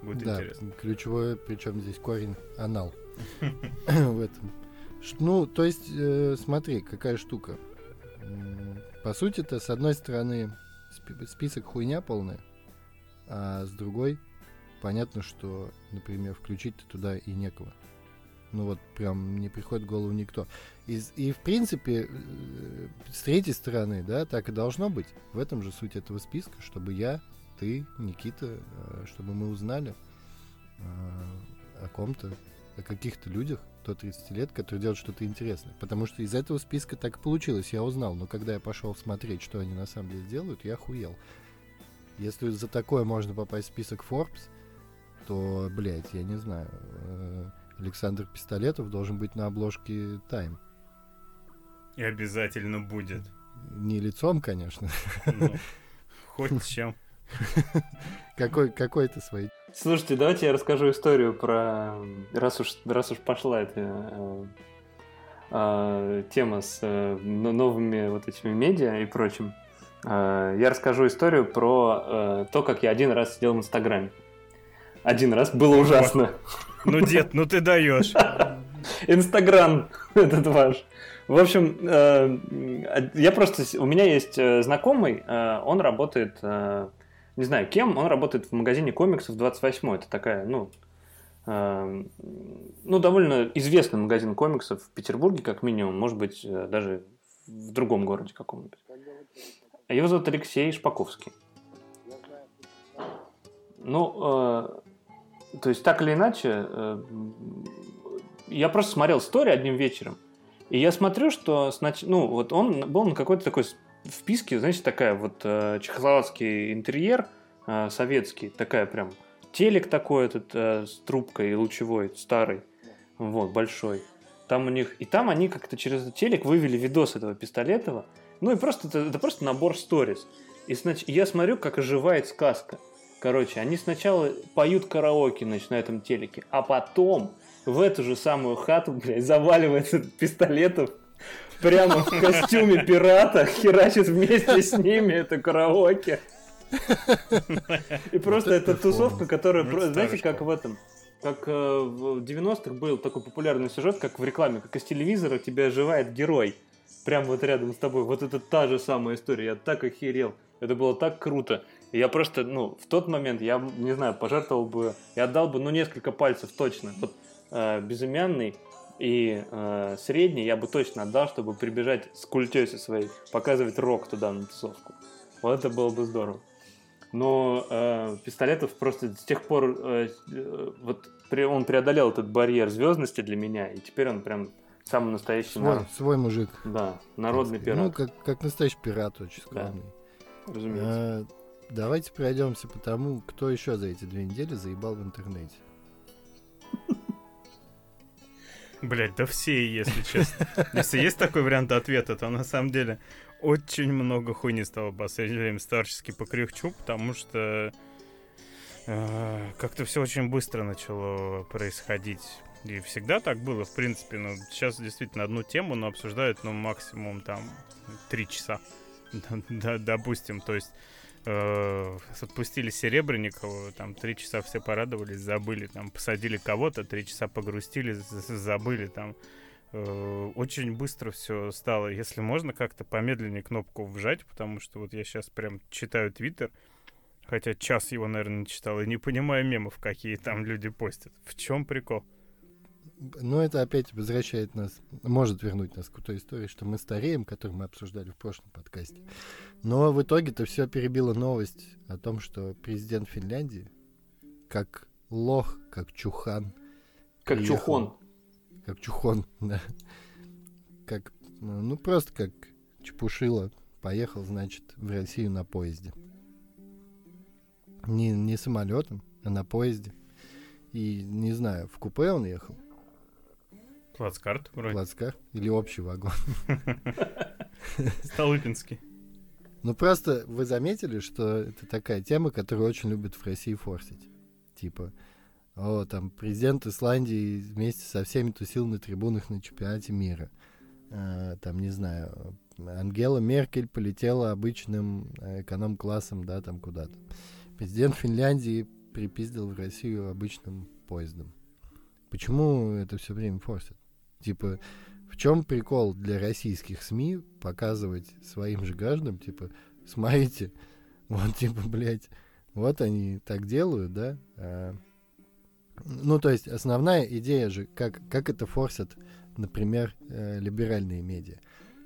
Будет да, интересно. ключевое, причем здесь корень анал [LAUGHS] в этом. Ну, то есть, э, смотри, какая штука. По сути-то, с одной стороны, список хуйня полная, а с другой понятно, что, например, включить туда и некого. Ну вот прям не приходит в голову никто. И, и в принципе, э, с третьей стороны, да, так и должно быть. В этом же суть этого списка, чтобы я, ты, Никита, э, чтобы мы узнали э, о ком-то, о каких-то людях до 30 лет, которые делают что-то интересное. Потому что из этого списка так и получилось, я узнал. Но когда я пошел смотреть, что они на самом деле делают, я охуел. Если за такое можно попасть в список Forbes, то, блядь, я не знаю, Александр Пистолетов должен быть на обложке Time. И обязательно будет. Не лицом, конечно. Ну, [LAUGHS] хоть чем. Какой, какой ты свой? Слушайте, давайте я расскажу историю про... Раз уж, раз уж пошла эта э, э, тема с э, новыми вот этими медиа и прочим, э, я расскажу историю про э, то, как я один раз сидел в Инстаграме. Один раз было ужасно. Ну, дед, ну ты даешь. Инстаграм [LAUGHS] этот ваш. В общем, э, я просто... У меня есть э, знакомый, э, он работает... Не знаю кем, он работает в магазине комиксов 28 Это такая, ну... Ну, довольно известный магазин комиксов в Петербурге, как минимум. Может быть, даже в другом городе каком-нибудь. Его зовут Алексей Шпаковский. Ну, то есть, так или иначе, э, я просто смотрел историю одним вечером, и я смотрю, что, снач... ну, вот он был на какой-то такой вписке, знаете, такая вот э, чехословацкий интерьер э, советский, такая прям телек такой этот с трубкой лучевой, старый, вот, большой. Там у них, и там они как-то через телек вывели видос этого Пистолетова, ну и просто, это, это просто набор сториз. И снач... я смотрю, как оживает сказка. Короче, они сначала поют караоке, значит, на этом телеке, а потом в эту же самую хату, блядь, заваливается пистолетов прямо в костюме пирата, херачит вместе с ними это караоке. И просто это тусовка, которая, знаете, как в этом, как э, в 90-х был такой популярный сюжет, как в рекламе, как из телевизора тебя оживает герой. Прямо вот рядом с тобой. Вот это та же самая история. Я так охерел. Это было так круто. И я просто, ну, в тот момент, я, не знаю, пожертвовал бы, я отдал бы, ну, несколько пальцев точно. Вот э, безымянный и э, средний я бы точно отдал, чтобы прибежать с культесой своей, показывать рок туда на тусовку. Вот это было бы здорово. Но э, Пистолетов просто с тех пор, э, э вот при, он преодолел этот барьер звездности для меня, и теперь он прям самый настоящий... Свой, народ. свой мужик. Да, народный пират. Ну, как, как настоящий пират, очень скромный. Да, разумеется. Давайте пройдемся по тому, кто еще за эти две недели заебал в интернете. Блять, да все, если честно. Если есть такой вариант ответа, то на самом деле очень много хуйни стало в последнее время старчески покряхчу, потому что э, как-то все очень быстро начало происходить. И всегда так было, в принципе. Но сейчас действительно одну тему, но обсуждают, ну, максимум там три часа. [LAUGHS] Допустим, то есть отпустили Серебренникова, там три часа все порадовались, забыли, там посадили кого-то, три часа погрустили, забыли, там э, очень быстро все стало. Если можно как-то помедленнее кнопку вжать, потому что вот я сейчас прям читаю Твиттер, хотя час его, наверное, не читал, и не понимаю мемов, какие там люди постят. В чем прикол? Но это опять возвращает нас, может вернуть нас к той истории, что мы стареем, которую мы обсуждали в прошлом подкасте. Но в итоге-то все перебило новость о том, что президент Финляндии, как лох, как чухан. Как приехал, чухон. Как чухон, [LAUGHS] да. Как, ну, просто как чепушила. Поехал, значит, в Россию на поезде. Не, не самолетом, а на поезде. И, не знаю, в купе он ехал Плацкарт вроде. Плацкарт или общий вагон. [LAUGHS] Столыпинский. Ну просто вы заметили, что это такая тема, которую очень любят в России форсить. Типа, о, там президент Исландии вместе со всеми тусил на трибунах на чемпионате мира. А, там, не знаю, Ангела Меркель полетела обычным э, эконом-классом, да, там куда-то. Президент Финляндии припиздил в Россию обычным поездом. Почему это все время форсят? Типа, в чем прикол для российских СМИ показывать своим же гражданам, типа, смотрите, Вот, типа, блядь, вот они так делают, да? А, ну, то есть основная идея же, как, как это форсят, например, э, либеральные медиа.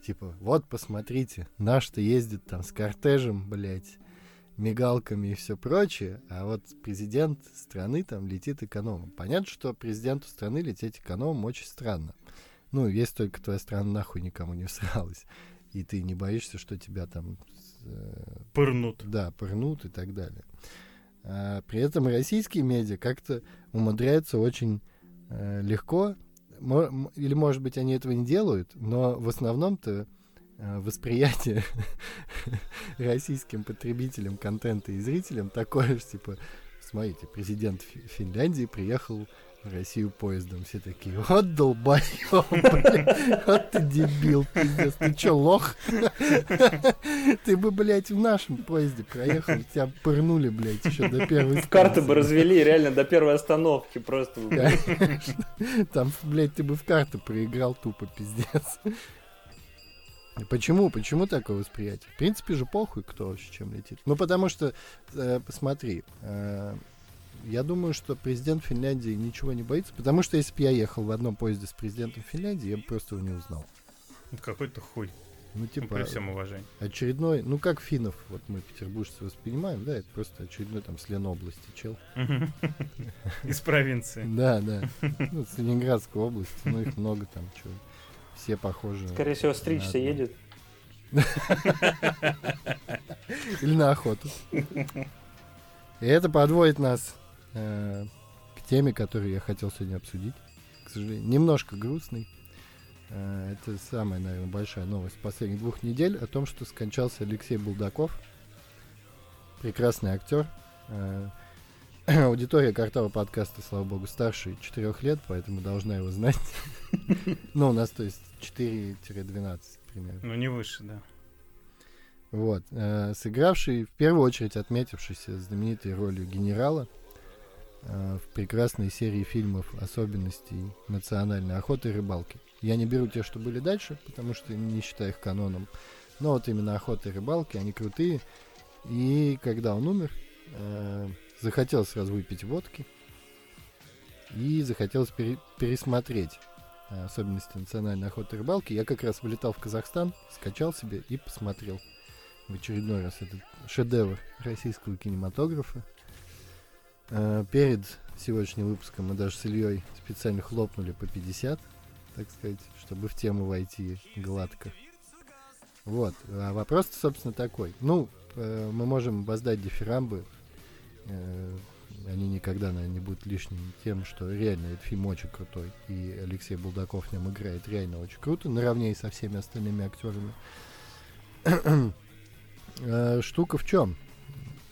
Типа, вот, посмотрите, наш-то ездит там с кортежем, блядь, мигалками и все прочее, а вот президент страны там летит экономом. Понятно, что президенту страны лететь экономом очень странно. Ну, если только твоя страна нахуй никому не всралась, и ты не боишься, что тебя там... Э, пырнут. Да, пырнут и так далее. А, при этом российские медиа как-то умудряются очень э, легко, или, может быть, они этого не делают, но в основном-то э, восприятие [LAUGHS] российским потребителям контента и зрителям такое же, типа, смотрите, президент Финляндии приехал Россию поездом. Все такие, вот долбоёб, [LAUGHS] вот ты дебил, пиздец, ты чё, лох? [LAUGHS] Ты бы, блядь, в нашем поезде проехал, тебя пырнули, блядь, еще до первой Карты бы развели реально до первой остановки просто. Там, блядь, ты бы в карты проиграл тупо, пиздец. Почему? Почему такое восприятие? В принципе же похуй, кто вообще чем летит. Ну, потому что, э, посмотри, э, я думаю, что президент Финляндии ничего не боится, потому что если бы я ехал в одном поезде с президентом Финляндии, я бы просто его не узнал. Какой-то хуй. Ну, типа, при всем уважении. Очередной, ну, как финнов, вот мы петербуржцы воспринимаем, да, это просто очередной там с Ленобласти чел. [LAUGHS] Из провинции. Да, да. Ну, с Ленинградской области, ну, их много там, что все похожи. Скорее всего, стричься едет. Или на охоту. И это подводит нас э, к теме, которую я хотел сегодня обсудить. К сожалению, немножко грустный. Э, это самая, наверное, большая новость последних двух недель о том, что скончался Алексей Булдаков. Прекрасный актер. Э, [CLEARS THROAT] аудитория картавого подкаста, слава богу, старше 4 лет, поэтому должна его знать. [LAUGHS] Ну, у нас, то есть, 4-12 примерно. Ну, не выше, да. Вот. Э, сыгравший, в первую очередь, отметившийся знаменитой ролью генерала в прекрасной серии фильмов особенностей национальной охоты и рыбалки. Я не беру те, что были дальше, потому что не считаю их каноном. Но вот именно охота и рыбалки, они крутые. И когда он умер, э, захотелось сразу выпить водки. И захотелось пере- пересмотреть э, особенности национальной охоты и рыбалки. Я как раз вылетал в Казахстан, скачал себе и посмотрел в очередной раз этот шедевр российского кинематографа. Э, перед сегодняшним выпуском мы даже с Ильей специально хлопнули по 50, так сказать, чтобы в тему войти гладко. Вот. А вопрос, собственно, такой. Ну, э, мы можем воздать дифирамбы. Э, они никогда, наверное, не будут лишними тем, что реально этот фильм очень крутой. И Алексей Булдаков в нем играет реально очень круто, наравне со всеми остальными актерами. [CLEARS THROAT] Э, штука в чем?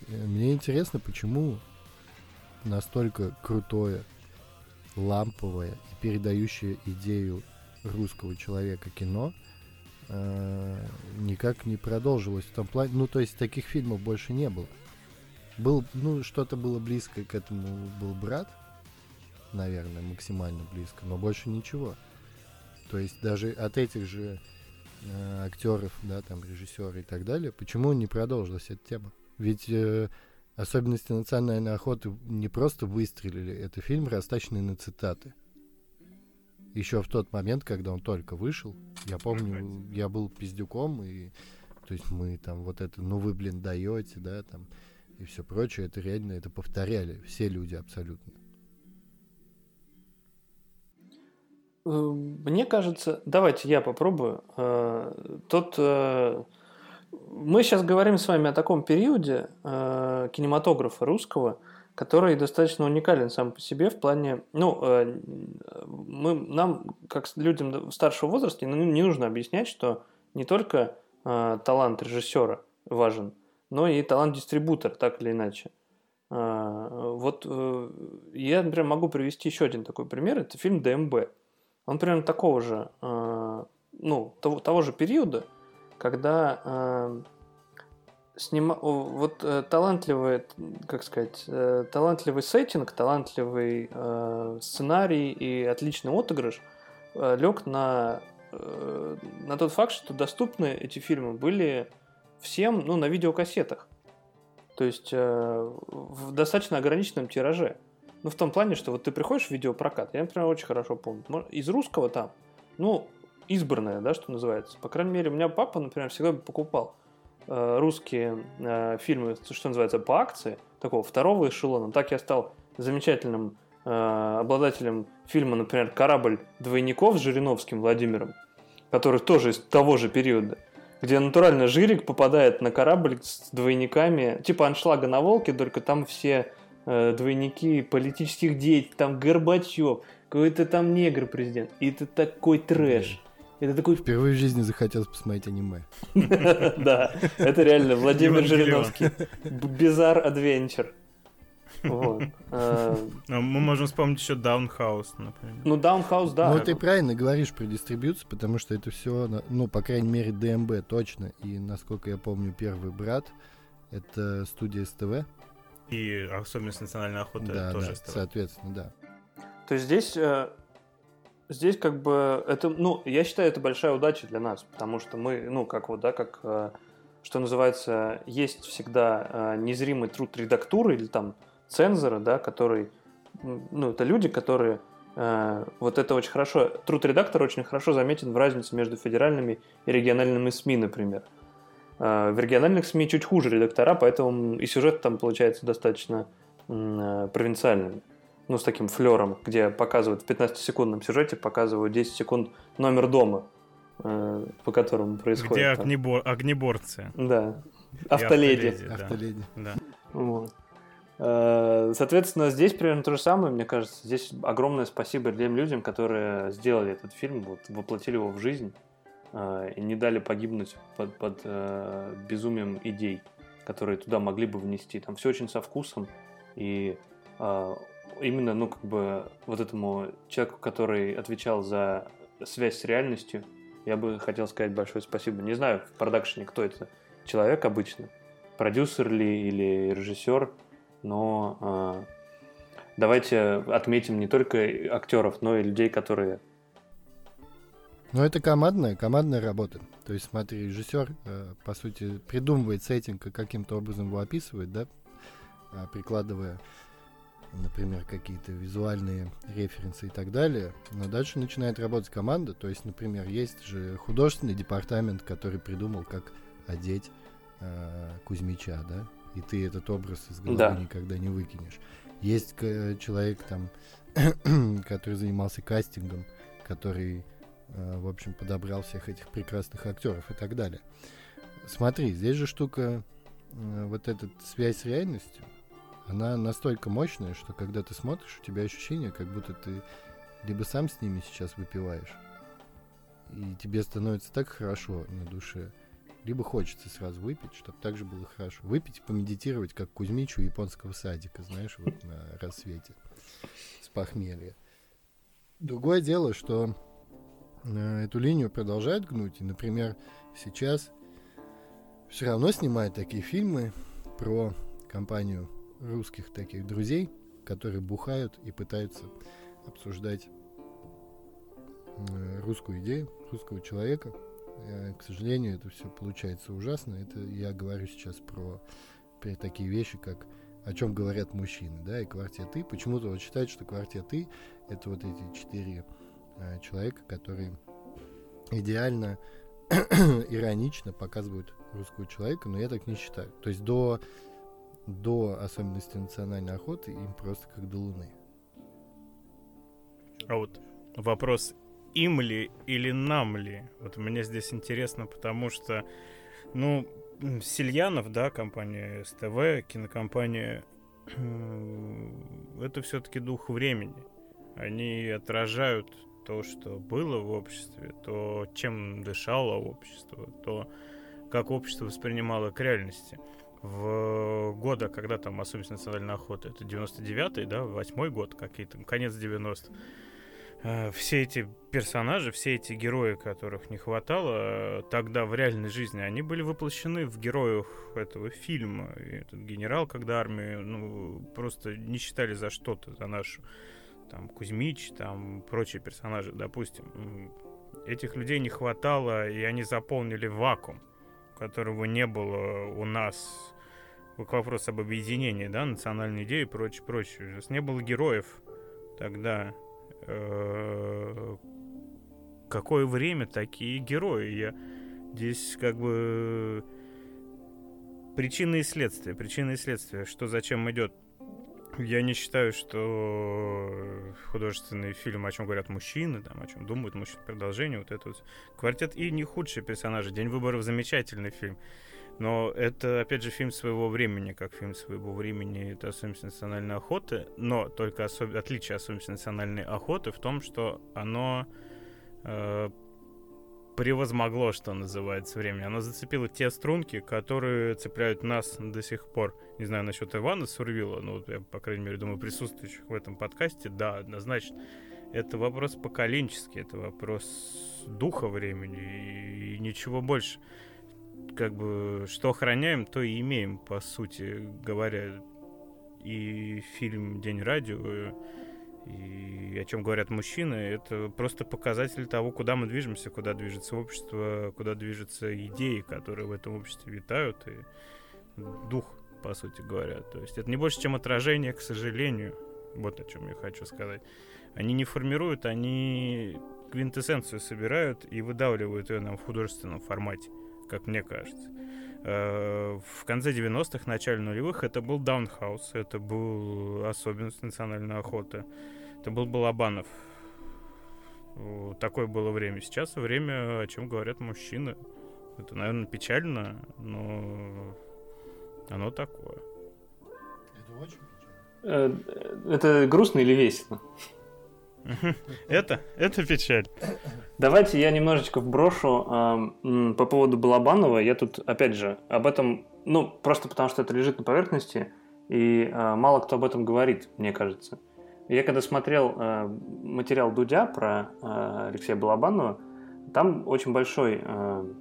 Мне интересно, почему настолько крутое, ламповое и передающее идею русского человека кино э, никак не продолжилось в том плане. Ну, то есть таких фильмов больше не было. Был, ну, что-то было близко к этому был брат, наверное, максимально близко, но больше ничего. То есть даже от этих же э, актеров, да, там, режиссеры и так далее, почему не продолжилась эта тема? Ведь э, особенности национальной охоты не просто выстрелили, это фильм, растаченный на цитаты. Еще в тот момент, когда он только вышел, я помню, я был пиздюком, и то есть мы там вот это, ну вы, блин, даете, да, там, и все прочее, это реально, это повторяли все люди абсолютно. Э, мне кажется, давайте я попробую. Э, Тут э, мы сейчас говорим с вами о таком периоде кинематографа русского, который достаточно уникален сам по себе в плане, ну, мы, нам, как людям старшего возраста, не нужно объяснять, что не только талант режиссера важен, но и талант дистрибутора, так или иначе. Вот я, например, могу привести еще один такой пример. Это фильм ДМБ. Он примерно такого же, э, ну, того, того же периода, когда э, снима... вот э, талантливый, как сказать, э, талантливый сеттинг, талантливый э, сценарий и отличный отыгрыш э, лег на, э, на тот факт, что доступны эти фильмы были всем, ну, на видеокассетах. То есть э, в достаточно ограниченном тираже. Ну, в том плане, что вот ты приходишь в видеопрокат, я, например, очень хорошо помню. Из русского там, ну, избранное, да, что называется. По крайней мере, у меня папа, например, всегда покупал э, русские э, фильмы, что называется, по акции, такого второго эшелона. Так я стал замечательным э, обладателем фильма, например, «Корабль двойников» с Жириновским Владимиром, который тоже из того же периода где натурально Жирик попадает на корабль с двойниками, типа аншлага на Волке, только там все э, двойники политических деятелей, там Горбачев, какой-то там негр президент. И это такой трэш. Это такой... Впервые в жизни захотелось посмотреть аниме. [LAUGHS] Да, это реально Владимир Жириновский. Bizarre Adventure. Вот. А, мы можем вспомнить еще Даунхаус, например. Ну, Даунхаус, да. Ну, ты правильно говоришь про дистрибьюцию, потому что это все, ну, по крайней мере, ДМБ точно. И, насколько я помню, первый брат — это студия СТВ. И особенность национальной охоты да, тоже да, СТВ. соответственно, да. То есть здесь э, здесь как бы это, ну, я считаю, это большая удача для нас, потому что мы, ну, как вот, да, как, э, что называется, есть всегда э, незримый труд редактуры или там цензора, да, который, ну, это люди, которые э, вот это очень хорошо, труд редактора очень хорошо заметен в разнице между федеральными и региональными СМИ, например. В региональных СМИ чуть хуже редактора, поэтому и сюжет там получается достаточно провинциальным. Ну, с таким флером, где показывают в 15-секундном сюжете, показывают 10 секунд номер дома, э, по которому происходит. Где огнебор... огнеборцы. Да. Автоледи. Автоледи, автоледи. Да. Вот. Э, соответственно, здесь примерно то же самое, мне кажется. Здесь огромное спасибо тем людям, которые сделали этот фильм, вот, воплотили его в жизнь э, и не дали погибнуть под, под э, безумием идей, которые туда могли бы внести. Там все очень со вкусом. И э, именно, ну, как бы, вот этому человеку, который отвечал за связь с реальностью, я бы хотел сказать большое спасибо. Не знаю в продакшене, кто это человек обычно, продюсер ли или режиссер, но э, давайте отметим не только актеров, но и людей, которые... Ну, это командная, командная работа. То есть, смотри, режиссер, э, по сути, придумывает сеттинг и каким-то образом его описывает, да, э, прикладывая, например, какие-то визуальные референсы и так далее. Но дальше начинает работать команда. То есть, например, есть же художественный департамент, который придумал, как одеть э, Кузьмича, да, и ты этот образ из головы да. никогда не выкинешь. Есть человек там, [COUGHS] который занимался кастингом, который, э, в общем, подобрал всех этих прекрасных актеров и так далее. Смотри, здесь же штука, э, вот эта связь с реальностью, она настолько мощная, что когда ты смотришь, у тебя ощущение, как будто ты либо сам с ними сейчас выпиваешь, и тебе становится так хорошо на душе, либо хочется сразу выпить, чтобы так же было хорошо. Выпить и помедитировать, как Кузьмичу японского садика, знаешь, вот на рассвете с похмелья. Другое дело, что э, эту линию продолжают гнуть. И, например, сейчас все равно снимают такие фильмы про компанию русских таких друзей, которые бухают и пытаются обсуждать э, русскую идею, русского человека – Э, к сожалению, это все получается ужасно. Это я говорю сейчас про, такие вещи, как о чем говорят мужчины, да, и квартеты. Почему-то вот считают, что квартеты это вот эти четыре э, человека, которые идеально [CLEARS THROAT] иронично показывают русского человека, но я так не считаю. То есть до, до особенности национальной охоты им просто как до Луны. А вот вопрос им ли или нам ли? Вот мне здесь интересно, потому что, ну, Сильянов, да, компания СТВ, кинокомпания, [CLEARS THROAT] это все-таки дух времени. Они отражают то, что было в обществе, то, чем дышало общество, то, как общество воспринимало к реальности. В года, когда там особенность национальной охоты, это 99-й, да, 8 год какие-то, конец 90-х, Э, все эти персонажи, все эти герои, которых не хватало э, тогда в реальной жизни, они были воплощены в героях этого фильма. И этот генерал, когда армию ну, просто не считали за что-то, за нашу там Кузьмич, там прочие персонажи, допустим. Этих людей не хватало, и они заполнили вакуум, которого не было у нас к вопросу об объединении, да, национальной идеи и прочее, прочее. Если не было героев тогда, э, какое время такие герои? Я здесь как бы причины и следствия, причины и следствия, что зачем идет. Я не считаю, что художественный фильм, о чем говорят мужчины, там, о чем думают мужчины, продолжение, вот это вот. Квартет и не худшие персонажи. День выборов замечательный фильм. Но это, опять же, фильм своего времени, как фильм своего времени, это особенность национальной охоты, но только особ... отличие особенности национальной охоты в том, что оно э, превозмогло, что называется, время. Оно зацепило те струнки, которые цепляют нас до сих пор. Не знаю насчет Ивана Сурвила, но вот я, по крайней мере, думаю, присутствующих в этом подкасте, да, однозначно. Это вопрос поколенческий, это вопрос духа времени и, и ничего больше как бы что охраняем, то и имеем, по сути говоря. И фильм «День радио», и о чем говорят мужчины, это просто показатель того, куда мы движемся, куда движется общество, куда движутся идеи, которые в этом обществе витают, и дух, по сути говоря. То есть это не больше, чем отражение, к сожалению. Вот о чем я хочу сказать. Они не формируют, они квинтэссенцию собирают и выдавливают ее нам в художественном формате как мне кажется. Э, в конце 90-х, начале нулевых это был Даунхаус, это был особенность национальной охоты, это был Балабанов. Такое было время. Сейчас время, о чем говорят мужчины. Это, наверное, печально, но оно такое. Это очень печально. Э, это грустно или весело? Это, это печаль. Давайте я немножечко вброшу э, по поводу Балабанова. Я тут, опять же, об этом, ну, просто потому что это лежит на поверхности, и э, мало кто об этом говорит, мне кажется. Я когда смотрел э, материал Дудя про э, Алексея Балабанова, там очень большой э,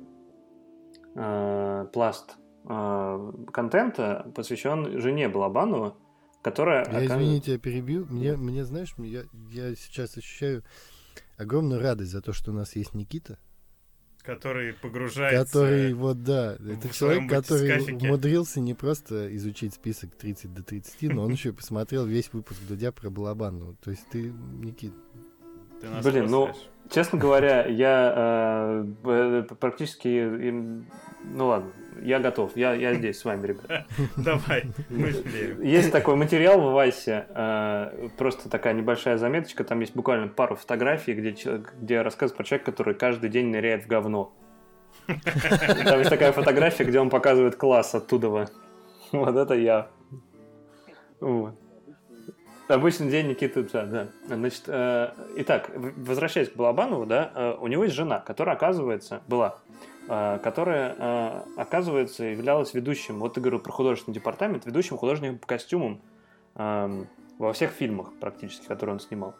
э, пласт э, контента посвящен жене Балабанова, которая... Я, извините, я перебью. Мне, мне знаешь, я, я сейчас ощущаю огромную радость за то, что у нас есть Никита. Который погружается... Который, вот да, это человек, который умудрился не просто изучить список 30 до 30, но он еще посмотрел весь выпуск Дудя про Балабанну. То есть ты, Никит... Ты Блин, ну, честно говоря, я э, практически... Ну ладно, я готов, я, я здесь с вами, ребят. [LAUGHS] Давай, мы Есть такой материал в Васе, э, просто такая небольшая заметочка, там есть буквально пару фотографий, где, где рассказ про человека, который каждый день ныряет в говно. Там есть такая фотография, где он показывает класс оттуда. Вот это я. Вот. Обычный день Никиты, да, да. Значит, э, итак, возвращаясь к Балабанову, да, э, у него есть жена, которая, оказывается, была Э, которая, э, оказывается, являлась ведущим, вот ты говорил про художественный департамент, ведущим художником по костюмам эм, во всех фильмах практически, которые он снимал.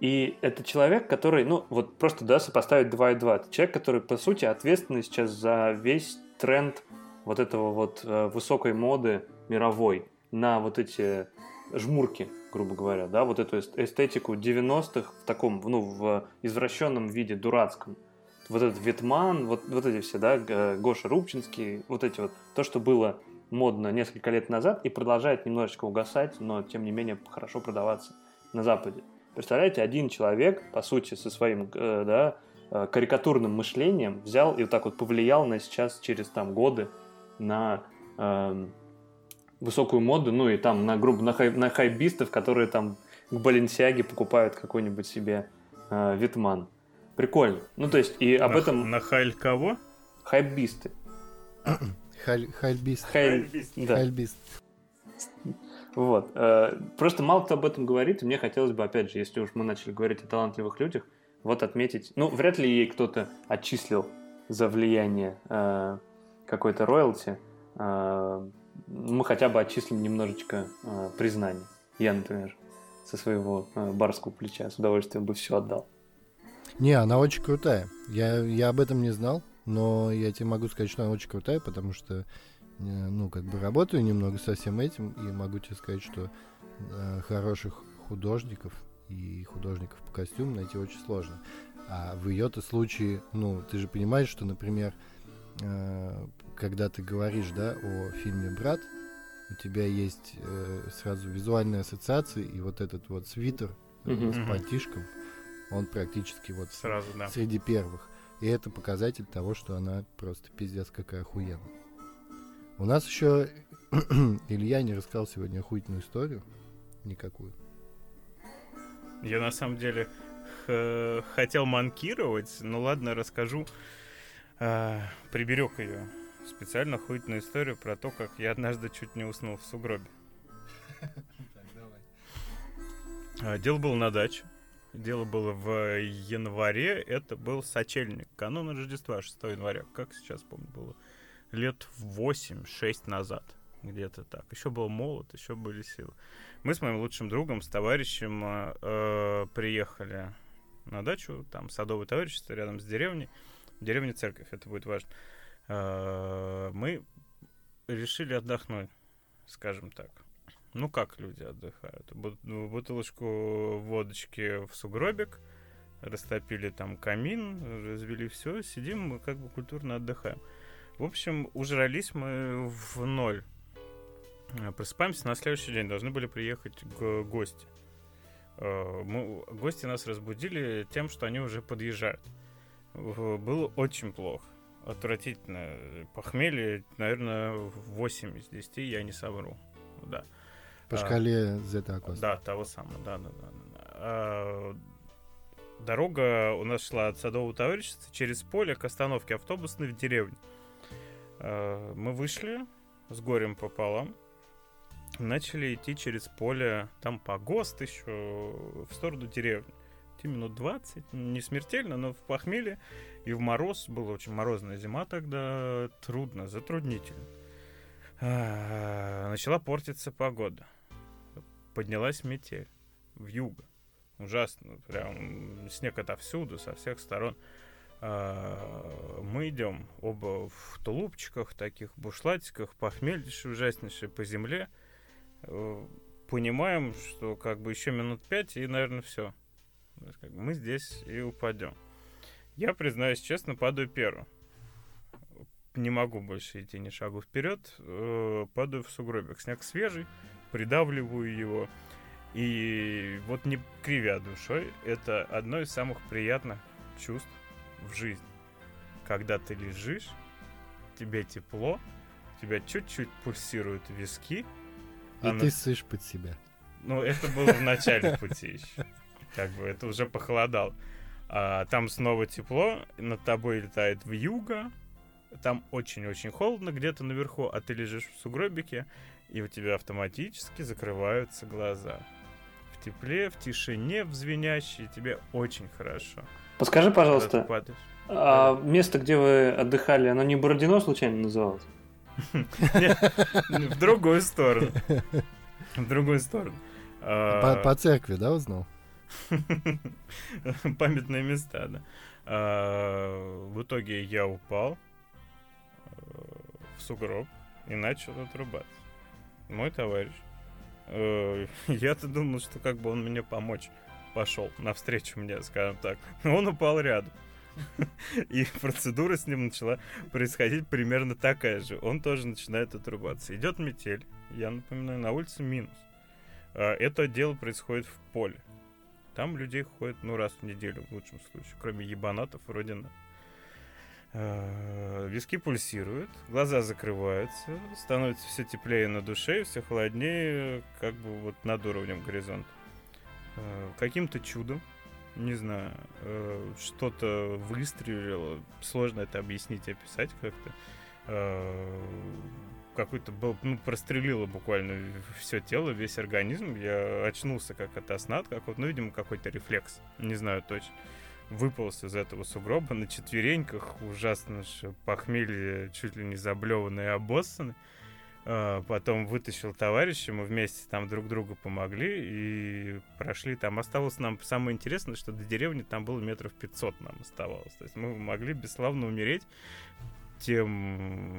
И это человек, который, ну, вот просто, да, сопоставить 2 и 2. Это человек, который, по сути, ответственный сейчас за весь тренд вот этого вот э, высокой моды мировой на вот эти жмурки, грубо говоря, да, вот эту эстетику 90-х в таком, ну, в извращенном виде, дурацком – вот этот Ветман, вот, вот эти все, да, Гоша Рубчинский, вот эти вот, то, что было модно несколько лет назад и продолжает немножечко угасать, но тем не менее хорошо продаваться на Западе. Представляете, один человек, по сути, со своим, э, да, э, карикатурным мышлением взял и вот так вот повлиял на сейчас, через там годы, на э, высокую моду, ну и там на, грубо, на, хай, на хайбистов, которые там к Баленсиаге покупают какой-нибудь себе э, Витман. Прикольно. Ну, то есть, и об на, этом... На халь кого? Хайбисты. [COUGHS] Хальбист. Хальбист. Да. Хальбист. Вот. Э, просто мало кто об этом говорит, и мне хотелось бы, опять же, если уж мы начали говорить о талантливых людях, вот отметить... Ну, вряд ли ей кто-то отчислил за влияние э, какой-то роялти. Э, мы хотя бы отчислим немножечко признания. Я, например, со своего барского плеча с удовольствием бы все отдал. Не, она очень крутая. Я, я об этом не знал, но я тебе могу сказать, что она очень крутая, потому что, э, ну, как бы работаю немного со всем этим, и могу тебе сказать, что э, хороших художников и художников по костюму найти очень сложно. А в ее-то случае, ну, ты же понимаешь, что, например, э, когда ты говоришь, да, о фильме «Брат», у тебя есть э, сразу визуальные ассоциации, и вот этот вот свитер Мгм. с пальтишком, он практически вот Сразу, да. среди первых. И это показатель того, что она просто пиздец какая охуенная. У нас еще [CLEARS THROAT] Илья не рассказал сегодня охуительную историю. Никакую. Я на самом деле хотел манкировать, ну ладно, расскажу. А, приберег ее. Специально охуительную историю про то, как я однажды чуть не уснул в сугробе. А, Дело было на даче. Дело было в январе. Это был сочельник. Канун Рождества, 6 января. Как сейчас помню, было лет 8-6 назад. Где-то так. Еще был молод, еще были силы. Мы с моим лучшим другом, с товарищем э, э, приехали на дачу. Там садовое товарищество рядом с деревней. В деревне церковь, это будет важно. Э, мы решили отдохнуть, скажем так. Ну, как люди отдыхают? Бут- Бутылочку водочки в сугробик, растопили там камин, развели все, сидим, мы как бы культурно отдыхаем. В общем, ужрались мы в ноль. Э, Просыпаемся, на следующий день должны были приехать гости. Э, Мы, гости нас разбудили тем, что они уже подъезжают. Было очень плохо. Отвратительно. Похмелье, наверное, 8 из 10, я не совру. Да. По А, шкале Зета Акоста. Да, того самого, да, да, да. да, да. А, Дорога у нас шла от садового товарищества через поле к остановке автобусной в деревне. А, Мы вышли с горем пополам, начали идти через поле, там погост еще, в сторону деревни. Идти минут 20, не смертельно, но в похмелье и в мороз, была очень морозная зима тогда, трудно, затруднительно. А, Начала портиться погода поднялась метель в юго. Ужасно. Прям снег отовсюду, со всех сторон. А, Мы идем оба в тулупчиках, таких бушлатиках, похмельнейшие, ужаснейшие по земле. Э, Понимаем, что как бы еще минут пять, и, наверное, все. Мы здесь и упадем. Я, признаюсь честно, падаю первым. Не могу больше идти ни шагу вперед. э, Падаю в сугробик. Снег свежий, придавливаю его. И вот не кривя душой, это одно из самых приятных чувств в жизни. Когда ты лежишь, тебе тепло, тебя чуть-чуть пульсируют виски. И а на- ты ссышь под себя. Ну, это было в начале пути еще. Как бы это уже похолодало. А там снова тепло, над тобой летает в юго, там очень-очень холодно где-то наверху, а ты лежишь в сугробике, и у тебя автоматически закрываются глаза. В тепле, в тишине, в звенящей, тебе очень хорошо. Подскажи, пожалуйста, а место, где вы отдыхали, оно не Бородино случайно называлось? В другую сторону. В другую сторону. По церкви, да, узнал? [LAUGHS] Памятные места, да. А, В итоге я упал э, в сугроб и начал отрубаться. Мой товарищ. э, [LAUGHS] Я-то думал, что как бы он мне помочь пошел навстречу мне, скажем так. Но он упал рядом. [LAUGHS] И процедура с ним начала происходить примерно такая же. Он тоже начинает отрубаться. Идет метель. Я напоминаю, на улице минус. А, Это дело происходит в поле. Там людей ходит, ну, раз в неделю, в лучшем случае, кроме ебанатов вроде нас. А, Виски пульсируют, глаза закрываются, становится все теплее на душе, все холоднее, как бы вот над уровнем горизонта. А, Каким-то чудом, не знаю, э, что-то выстрелило, сложно это объяснить и описать как-то. Какой-то был, ну, прострелило буквально все тело, весь организм. Я очнулся как от сна, как вот, ну, видимо, какой-то рефлекс, не знаю точно. Выполз из этого сугроба на четвереньках, ужасно ж похмелье, чуть ли не заблеванный и обоссанный. А, Потом вытащил товарища, мы вместе там друг другу помогли и прошли там. Осталось нам самое интересное, что до деревни там было метров 500 нам оставалось. То есть мы могли бесславно умереть тем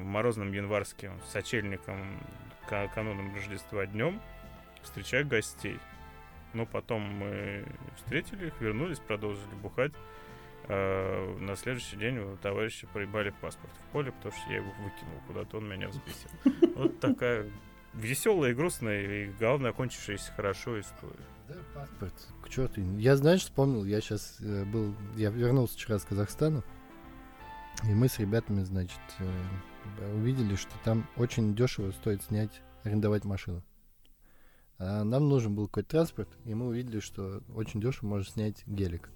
морозным январским сочельником, ка- кануном Рождества днем, встречая гостей. Но потом мы встретили их, вернулись, продолжили бухать. А, на следующий день у товарища проебали паспорт в поле, потому что я его выкинул куда-то, он меня взбесил. Вот такая веселая и грустная, и главное, окончившаяся хорошо история. Да, паспорт. К черту. Я, знаешь, вспомнил, я сейчас э, был, я вернулся вчера с Казахстана, и мы с ребятами, значит, э, увидели, что там очень дешево стоит снять, арендовать машину. А нам нужен был какой-то транспорт, и мы увидели, что очень дешево можно снять гелик.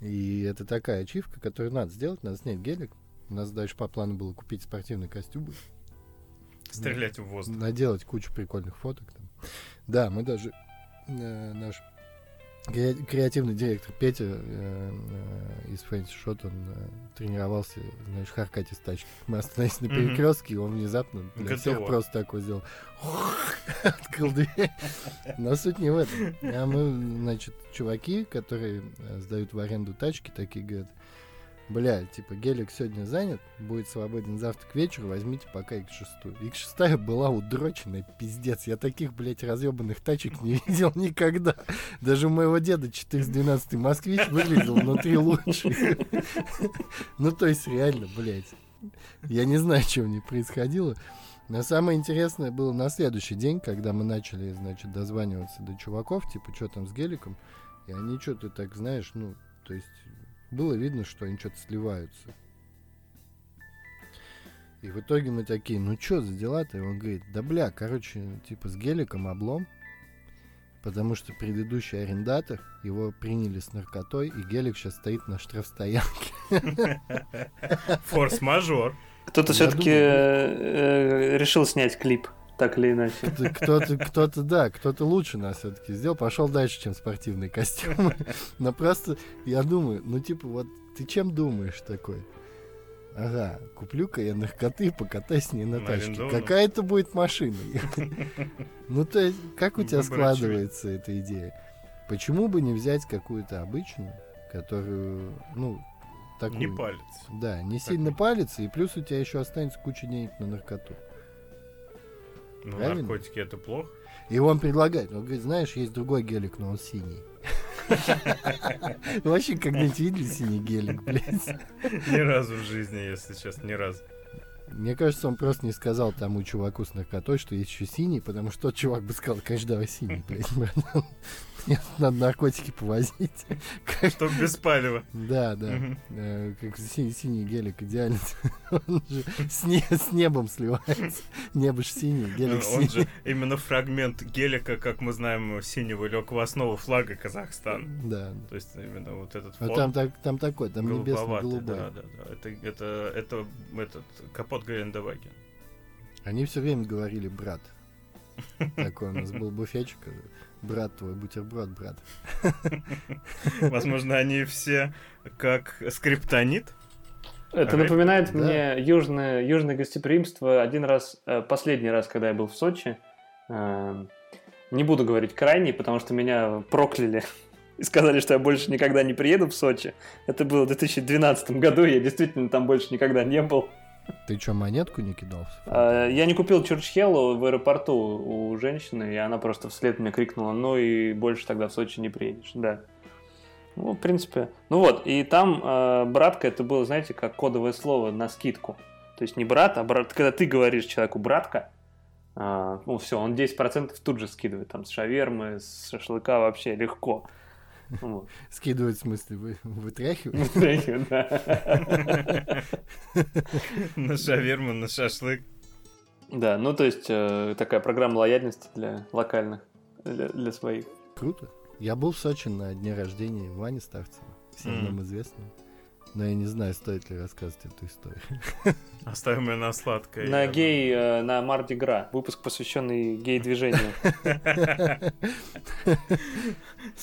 И это такая ачивка, которую надо сделать, надо снять гелик. У нас дальше по плану было купить спортивный костюм, Стрелять в воздух. наделать кучу прикольных фоток. Там. Да, мы даже э, наш кре- креативный директор Петя э, э, из Fancy Shot, он э, тренировался, знаешь, харкать из тачки. [LAUGHS] Мы остановились на перекрестке, и он внезапно для всех Готово. просто такой сделал. [LAUGHS] Открыл дверь. Но суть не в этом. А мы, значит, чуваки, которые э, сдают в аренду тачки, такие говорят, бля, типа, гелик сегодня занят, будет свободен завтра к вечеру, возьмите пока X6. X6 была удроченная, пиздец. Я таких, блядь, разъебанных тачек не [LAUGHS] видел никогда. Даже у моего деда 412 москвич выглядел внутри лучше. [LAUGHS] Ну, то есть, реально, блядь. Я не знаю, что в ней происходило. Но самое интересное было на следующий день, когда мы начали, значит, дозваниваться до чуваков, типа, что там с геликом. И они что-то так, знаешь, ну, то есть, было видно, что они что-то сливаются. И в итоге мы такие, ну что за дела-то? И он говорит, да бля, короче, типа с геликом облом, потому что предыдущий арендатор, его приняли с наркотой, и гелик сейчас стоит на штрафстоянке. Форс-мажор. Кто-то все-таки думаю, решил снять клип, так или иначе. Кто- Кто-то, кто-то, да, кто-то лучше нас все-таки сделал, пошел дальше, чем спортивный костюм. [LAUGHS] Но просто я думаю, ну типа вот ты чем думаешь такой? Ага, куплю-ка я наркоты и покатаюсь с ней на тачке. арендованном. Какая это будет машина? [LAUGHS] Ну то есть, как у тебя складывается эта идея? Почему бы не взять какую-то обычную, которую, ну, такую... Не палец. Да, не сильно палится, и плюс у тебя еще останется куча денег на наркоту. Ну, Правильно? наркотики это плохо. И он предлагает, он говорит, знаешь, есть другой гелик, но он синий. Вы [LAUGHS] Вообще когда-нибудь видели синий гелик, блядь? Ни разу в жизни, если честно, ни разу. Мне кажется, он просто не сказал тому чуваку с наркотой, что есть еще синий, потому что тот чувак бы сказал, конечно, давай синий, блядь, тут надо наркотики повозить. [LAUGHS] Чтоб без палева. Да, да. Э, Как си- синий гелик идеально. [LAUGHS] Он же с не- с небом сливается. Небо ж синий, гелик Он синий. же именно фрагмент гелика, как мы знаем, синего лег в основу флага Казахстана. Да. То есть именно вот этот А фон там, так, там такой, там небесно-голубой. Да, да, да. Это, это, это этот капот Гелендеваген. Они все время говорили брат. Такой у нас был буфетчик. Брат твой, бутерброд, брат. [LAUGHS] Возможно, они все как скриптонит. Это напоминает Да. мне южное, южное гостеприимство. Один раз, э, последний раз, когда я был в Сочи, э, не буду говорить крайний, потому что меня прокляли [LAUGHS] и сказали, что я больше никогда не приеду в Сочи. Это было в 2012 году, я действительно там больше никогда не был. Ты что, монетку не кидал? Э, Я не купил Чурчхеллу в аэропорту у женщины, и она просто вслед мне крикнула, ну и больше тогда в Сочи не приедешь. Да. Ну, в принципе. Ну вот, и там э, братка, это было, знаете, как кодовое слово на скидку. То есть не брат, а брат. Когда ты говоришь человеку братка, а, ну все, он 10% тут же скидывает. Там с шавермы, с шашлыка вообще легко. Вот. [LAUGHS] Скидывать, в смысле, вы, вытряхивать? Да, [LAUGHS] На шаверму, на шашлык. Да, ну то есть э, такая программа лояльности для локальных, для, для своих. Круто. Я был в Сочи на дне рождения Вани Ставцева, всем нам известного. Но я не знаю, стоит ли рассказывать эту историю. [LAUGHS] Оставим ее на сладкое. На гей, э, на Марди Гра. Выпуск, посвященный гей-движению. [LAUGHS]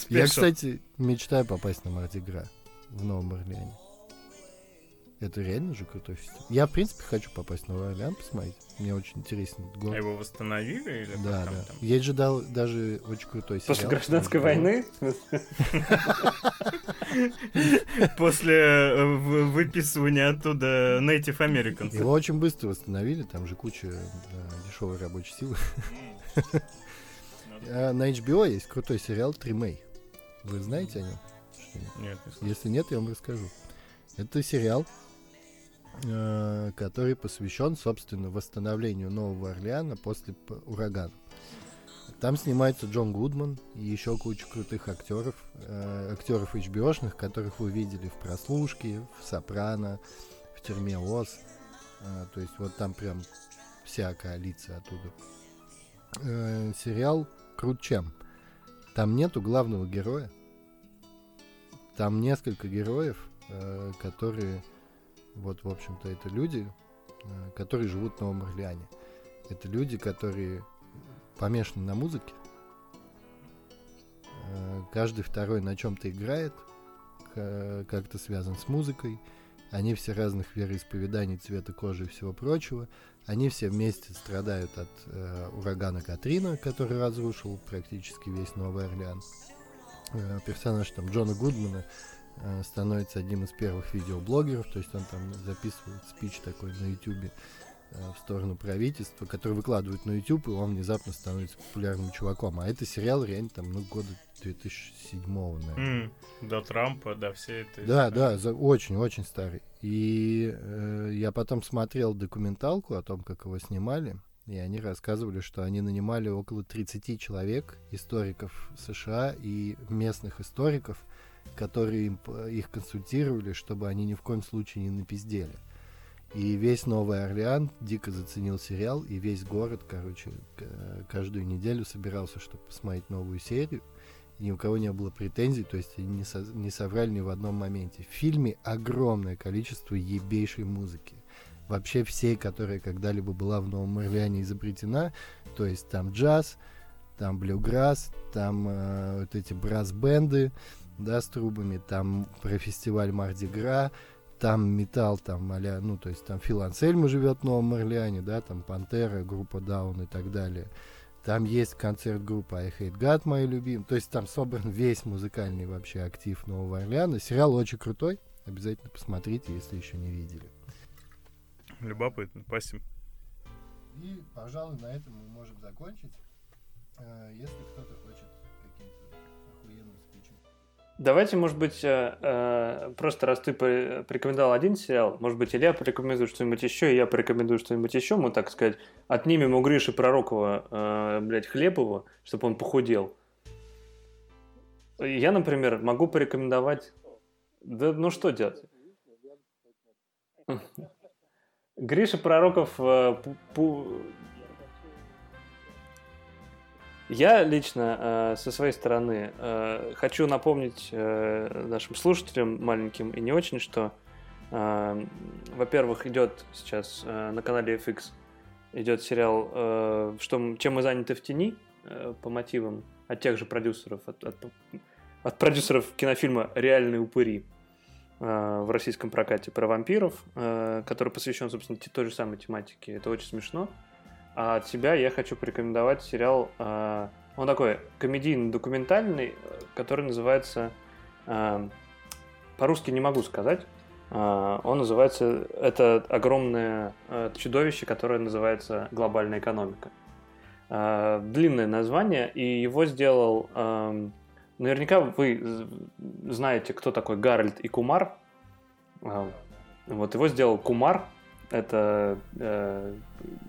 Я, кстати, мечтаю попасть на Марди Гра в Новом Орлеане. Это реально же крутой фестиваль. Я, в принципе, хочу попасть в Новый Орлеан посмотреть. Мне очень интересен этот А город. его восстановили или Да, там, да. там? Есть же дал- даже очень крутой сериал. После гражданской войны? [LAUGHS] После э, выписывания оттуда Native Americans. Его очень быстро восстановили, там же куча да, дешевой рабочей силы. А на HBO есть крутой сериал Тримей. Вы знаете о нем? Нет, не. Если нет, я вам расскажу. Это сериал, э, который посвящен, собственно, восстановлению Нового Орлеана после урагана. Там снимается Джон Гудман и еще куча крутых актеров, э, актеров HBO-шных, которых вы видели в «Прослушке», в «Сопрано», в «Тюрьме Оз». Э, то есть вот там прям вся коалиция оттуда. Э, сериал крут чем? Там нету главного героя. Там несколько героев, э, которые, вот, в общем-то, это люди, э, которые живут в Новом Орлеане. Это люди, которые помешаны на музыке. Э, каждый второй на чем-то играет, как-то связан с музыкой. Они все разных вероисповеданий, цвета кожи и всего прочего. Они все вместе страдают от э, урагана Катрина, который разрушил практически весь Новый Орлеан. Э, персонаж там Джона Гудмана становится одним из первых видеоблогеров, то есть он там записывает спич такой на YouTube э, в сторону правительства, который выкладывает на YouTube, и он внезапно становится популярным чуваком. А это сериал реально там, ну, года 2007, наверное. Mm, до Трампа, до всей этой... Да, да, очень-очень старый. И э, я потом смотрел документалку о том, как его снимали, и они рассказывали, что они нанимали около 30 человек, историков США и местных историков, которые им, их консультировали, чтобы они ни в коем случае не напиздели. И весь Новый Орлеан дико заценил сериал, и весь город, короче, каждую неделю собирался, чтобы посмотреть новую серию ни у кого не было претензий, то есть не, со, не соврали ни в одном моменте. В фильме огромное количество ебейшей музыки. Вообще всей, которая когда-либо была в Новом Орлеане изобретена, то есть там джаз, там блюграсс, там э, вот эти брас-бенды, да, с трубами, там про фестиваль Марди Гра, там металл, там а ну, то есть там Фил Ансельма живет в Новом Орлеане, да, там Пантера, группа Даун и так далее. Там есть концерт группы I Hate God, мои любимые. То есть там собран [LAUGHS] весь музыкальный вообще актив Нового Орлеана. Сериал очень крутой. Обязательно посмотрите, если еще не видели. Любопытно, спасибо. И, пожалуй, на этом мы можем закончить. Э, если кто-то хочет Давайте, может быть, э, э, просто раз ты порекомендовал один сериал, может быть, Илья порекомендует что-нибудь еще, и я порекомендую что-нибудь еще, мы, так сказать, отнимем у Гриши Пророкова, э, блядь, хлеб его, чтобы он похудел. Я, например, могу порекомендовать... Да ну что делать? Гриша Пророков я лично э, со своей стороны э, хочу напомнить э, нашим слушателям маленьким и не очень, что, э, во-первых, идет сейчас э, на канале FX идет сериал э, что, «Чем мы заняты в тени» э, по мотивам от тех же продюсеров, от, от, от продюсеров кинофильма «Реальные упыри» э, в российском прокате про вампиров, э, который посвящен, собственно, той же самой тематике. Это очень смешно. А от себя я хочу порекомендовать сериал. Э, он такой комедийно-документальный, который называется. Э, по-русски не могу сказать. Э, он называется. Это огромное чудовище, которое называется глобальная экономика. Длинное название, и его сделал. Наверняка вы знаете, кто такой Гарольд и Кумар. Вот его сделал Кумар, это... Э...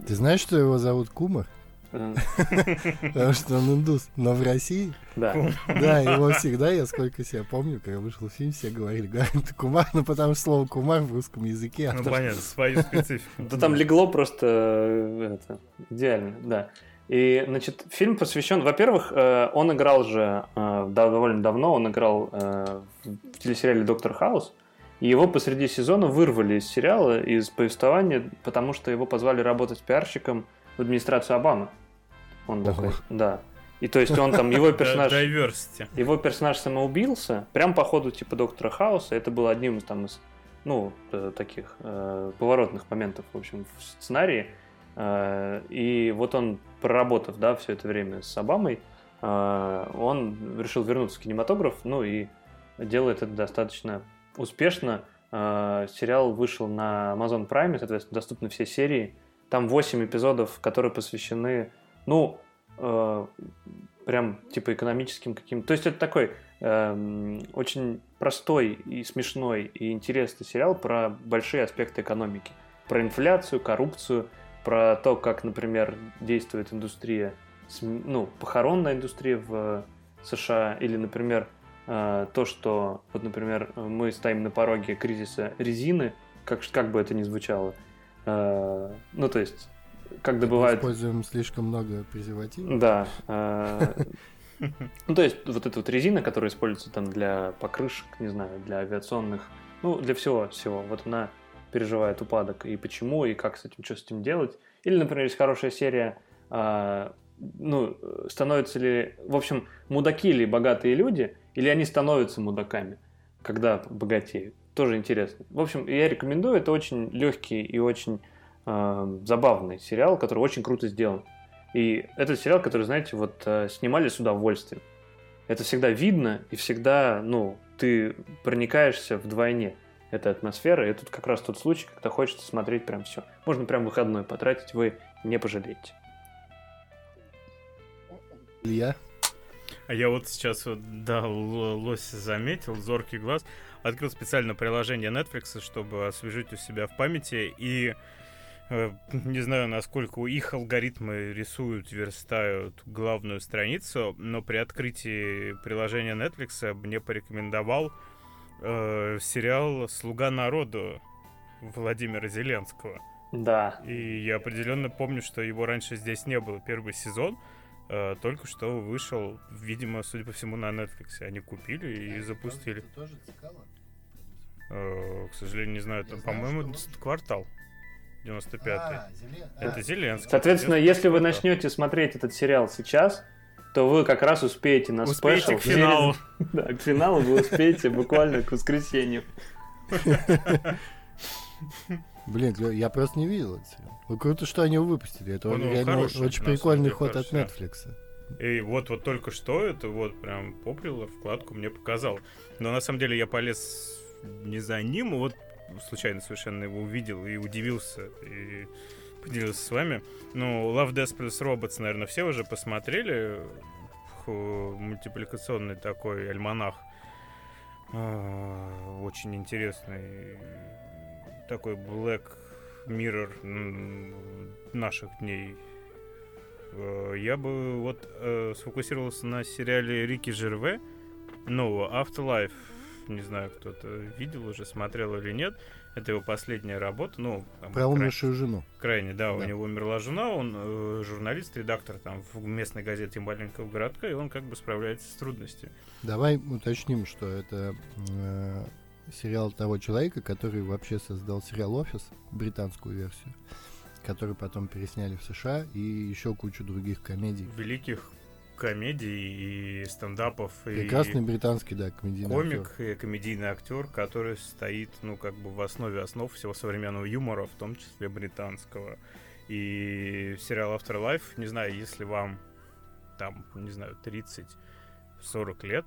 Ты знаешь, что его зовут Кумар? [LAUGHS] Потому что он индус. Но в России... Да. Да, его всегда, я сколько себя помню, когда вышел фильм, все говорили, говорят, ты кумар, ну потому что слово кумар в русском языке. Ну понятно, свою специфику. Да там легло просто э, идеально, да. И, значит, фильм посвящен, во-первых, э, он играл же э, довольно давно, он играл в телесериале «Доктор Хаус», и его посреди сезона вырвали из сериала, из повествования, потому что его позвали работать пиарщиком в администрацию Обамы. Он такой, да. И то есть он там, его [LAUGHS] персонаж... Diversity. Его персонаж самоубился, прям по ходу типа Доктора Хауса. Это был одним из там из, ну, э, таких э, поворотных моментов, в общем, в сценарии. Э, и вот он, проработав, да, все это время с Обамой, э, он решил вернуться в кинематограф, ну и делает это достаточно успешно. Э, сериал вышел на Amazon Prime, соответственно, доступны все серии. Там 8 эпизодов, которые посвящены, ну, э, прям типа экономическим каким-то. То есть это такой эм, очень простой и смешной и интересный сериал про большие аспекты экономики. Про инфляцию, коррупцию, про то, как, например, действует индустрия, ну, похоронная индустрия в США, или, например, э, то, что, вот, например, мы стоим на пороге кризиса резины, как, как бы это ни звучало. Э, ну, то есть как добывают... Используем слишком много презервативов. Да. А, [LAUGHS] ну, то есть, вот эта вот резина, которая используется там для покрышек, не знаю, для авиационных, ну, для всего, всего. Вот она переживает упадок. И почему, и как с этим, что с этим делать. Или, например, есть хорошая серия, ну, становятся ли... В общем, мудаки ли богатые люди, или они становятся мудаками, когда богатеют. Тоже интересно. В общем, я рекомендую. Это очень легкий и очень э, забавный сериал, который очень круто сделан. И этот сериал, который, знаете, вот э, снимали с удовольствием. Это всегда видно, и всегда, ну, ты проникаешься вдвойне этой атмосферы. И тут как раз тот случай, когда хочется смотреть прям все. Можно прям выходной потратить, вы не пожалеете. Илья? А я вот сейчас вот, да, лось заметил, зоркий глаз, открыл специально приложение Netflix, чтобы освежить у себя в памяти, и Э, не знаю, насколько их алгоритмы рисуют, верстают главную страницу, но при открытии приложения Netflix мне порекомендовал э, сериал «Слуга народу» Владимира Зеленского. Да. И я определенно помню, что его раньше здесь не было. Первый сезон э, только что вышел, видимо, судя по всему, на Netflix. Они купили и запустили. Тоже э, к сожалению, не знаю, там, по-моему, квартал. 95-й. А, Зелен... Это а. Зеленский. Соответственно, если вы начнете смотреть этот сериал сейчас, то вы как раз успеете на успеете спешл. к финалу. [LAUGHS] Да, к финалу вы успеете буквально к воскресенью. [LAUGHS] Блин, я просто не видел это. Ну, круто, что они его выпустили. Это ну, реально хороший, очень прикольный ход от Netflix. И вот, вот только что это вот прям поплило, вкладку мне показал. Но на самом деле я полез не за ним, вот случайно совершенно его увидел и удивился, и поделился с вами. Ну, Love, Death plus Robots, наверное, все уже посмотрели. Мультипликационный такой альманах. А, очень интересный. Такой Black Mirror наших дней. А, я бы вот э, сфокусировался на сериале Рики Жерве, нового Afterlife не знаю, кто-то видел уже, смотрел или нет. Это его последняя работа. Ну, там, Про умершую жену. Крайне, да, да, у него умерла жена, он э, журналист, редактор там в местной газете маленького городка, и он как бы справляется с трудностями. Давай уточним, что это э, сериал того человека, который вообще создал сериал «Офис», британскую версию, который потом пересняли в США, и еще кучу других комедий. Великих комедий и стендапов. Прекрасный и британский, да, комедийный комик актер. и комедийный актер, который стоит, ну, как бы в основе основ всего современного юмора, в том числе британского. И сериал Afterlife, не знаю, если вам там, не знаю, 30-40 лет,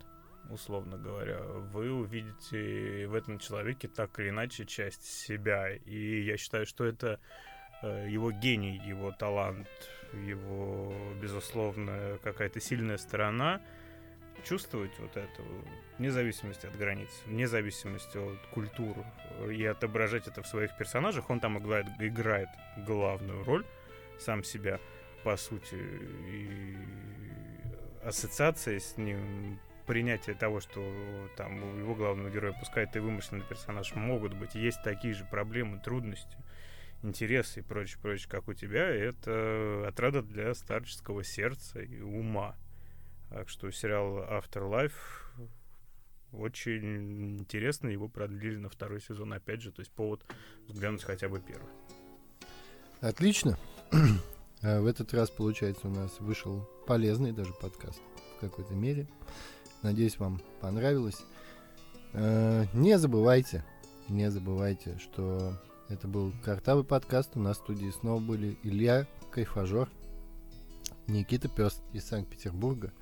условно говоря, вы увидите в этом человеке так или иначе часть себя. И я считаю, что это э, его гений, его талант, его, безусловно, какая-то сильная сторона, чувствовать вот это, вне зависимости от границ, вне зависимости от культур, и отображать это в своих персонажах. Он там играет, играет главную роль, сам себя, по сути, и ассоциация с ним, принятие того, что там у его главного героя, пускай это вымышленный персонаж, могут быть, есть такие же проблемы, трудности, интересы и прочее, прочее, как у тебя, это отрада для старческого сердца и ума. Так что сериал Afterlife очень интересно, его продлили на второй сезон, опять же, то есть повод взглянуть хотя бы первый. Отлично. [CLEARS THROAT] А в этот раз, получается, у нас вышел полезный даже подкаст в какой-то мере. Надеюсь, вам понравилось. А, не забывайте, не забывайте, что это был Картавый подкаст. У нас в студии снова были Илья Кайфажор, Никита Пес из Санкт-Петербурга.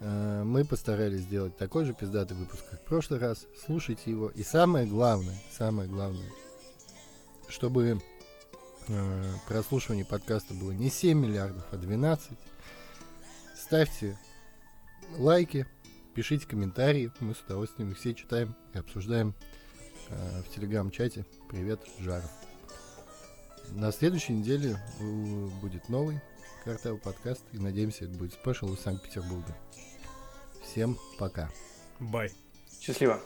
Э, мы постарались сделать такой же пиздатый выпуск, как в прошлый раз. Слушайте его. И самое главное, самое главное, чтобы э, прослушивание подкаста было не 7 миллиардов, а 12, ставьте лайки, пишите комментарии. Мы с удовольствием их все читаем и обсуждаем э, в телеграм-чате. Привет, Жаров. На следующей неделе э, будет новый картел подкаст. И надеемся, это будет спешл из Санкт-Петербурга. Всем пока. Бай. Счастливо.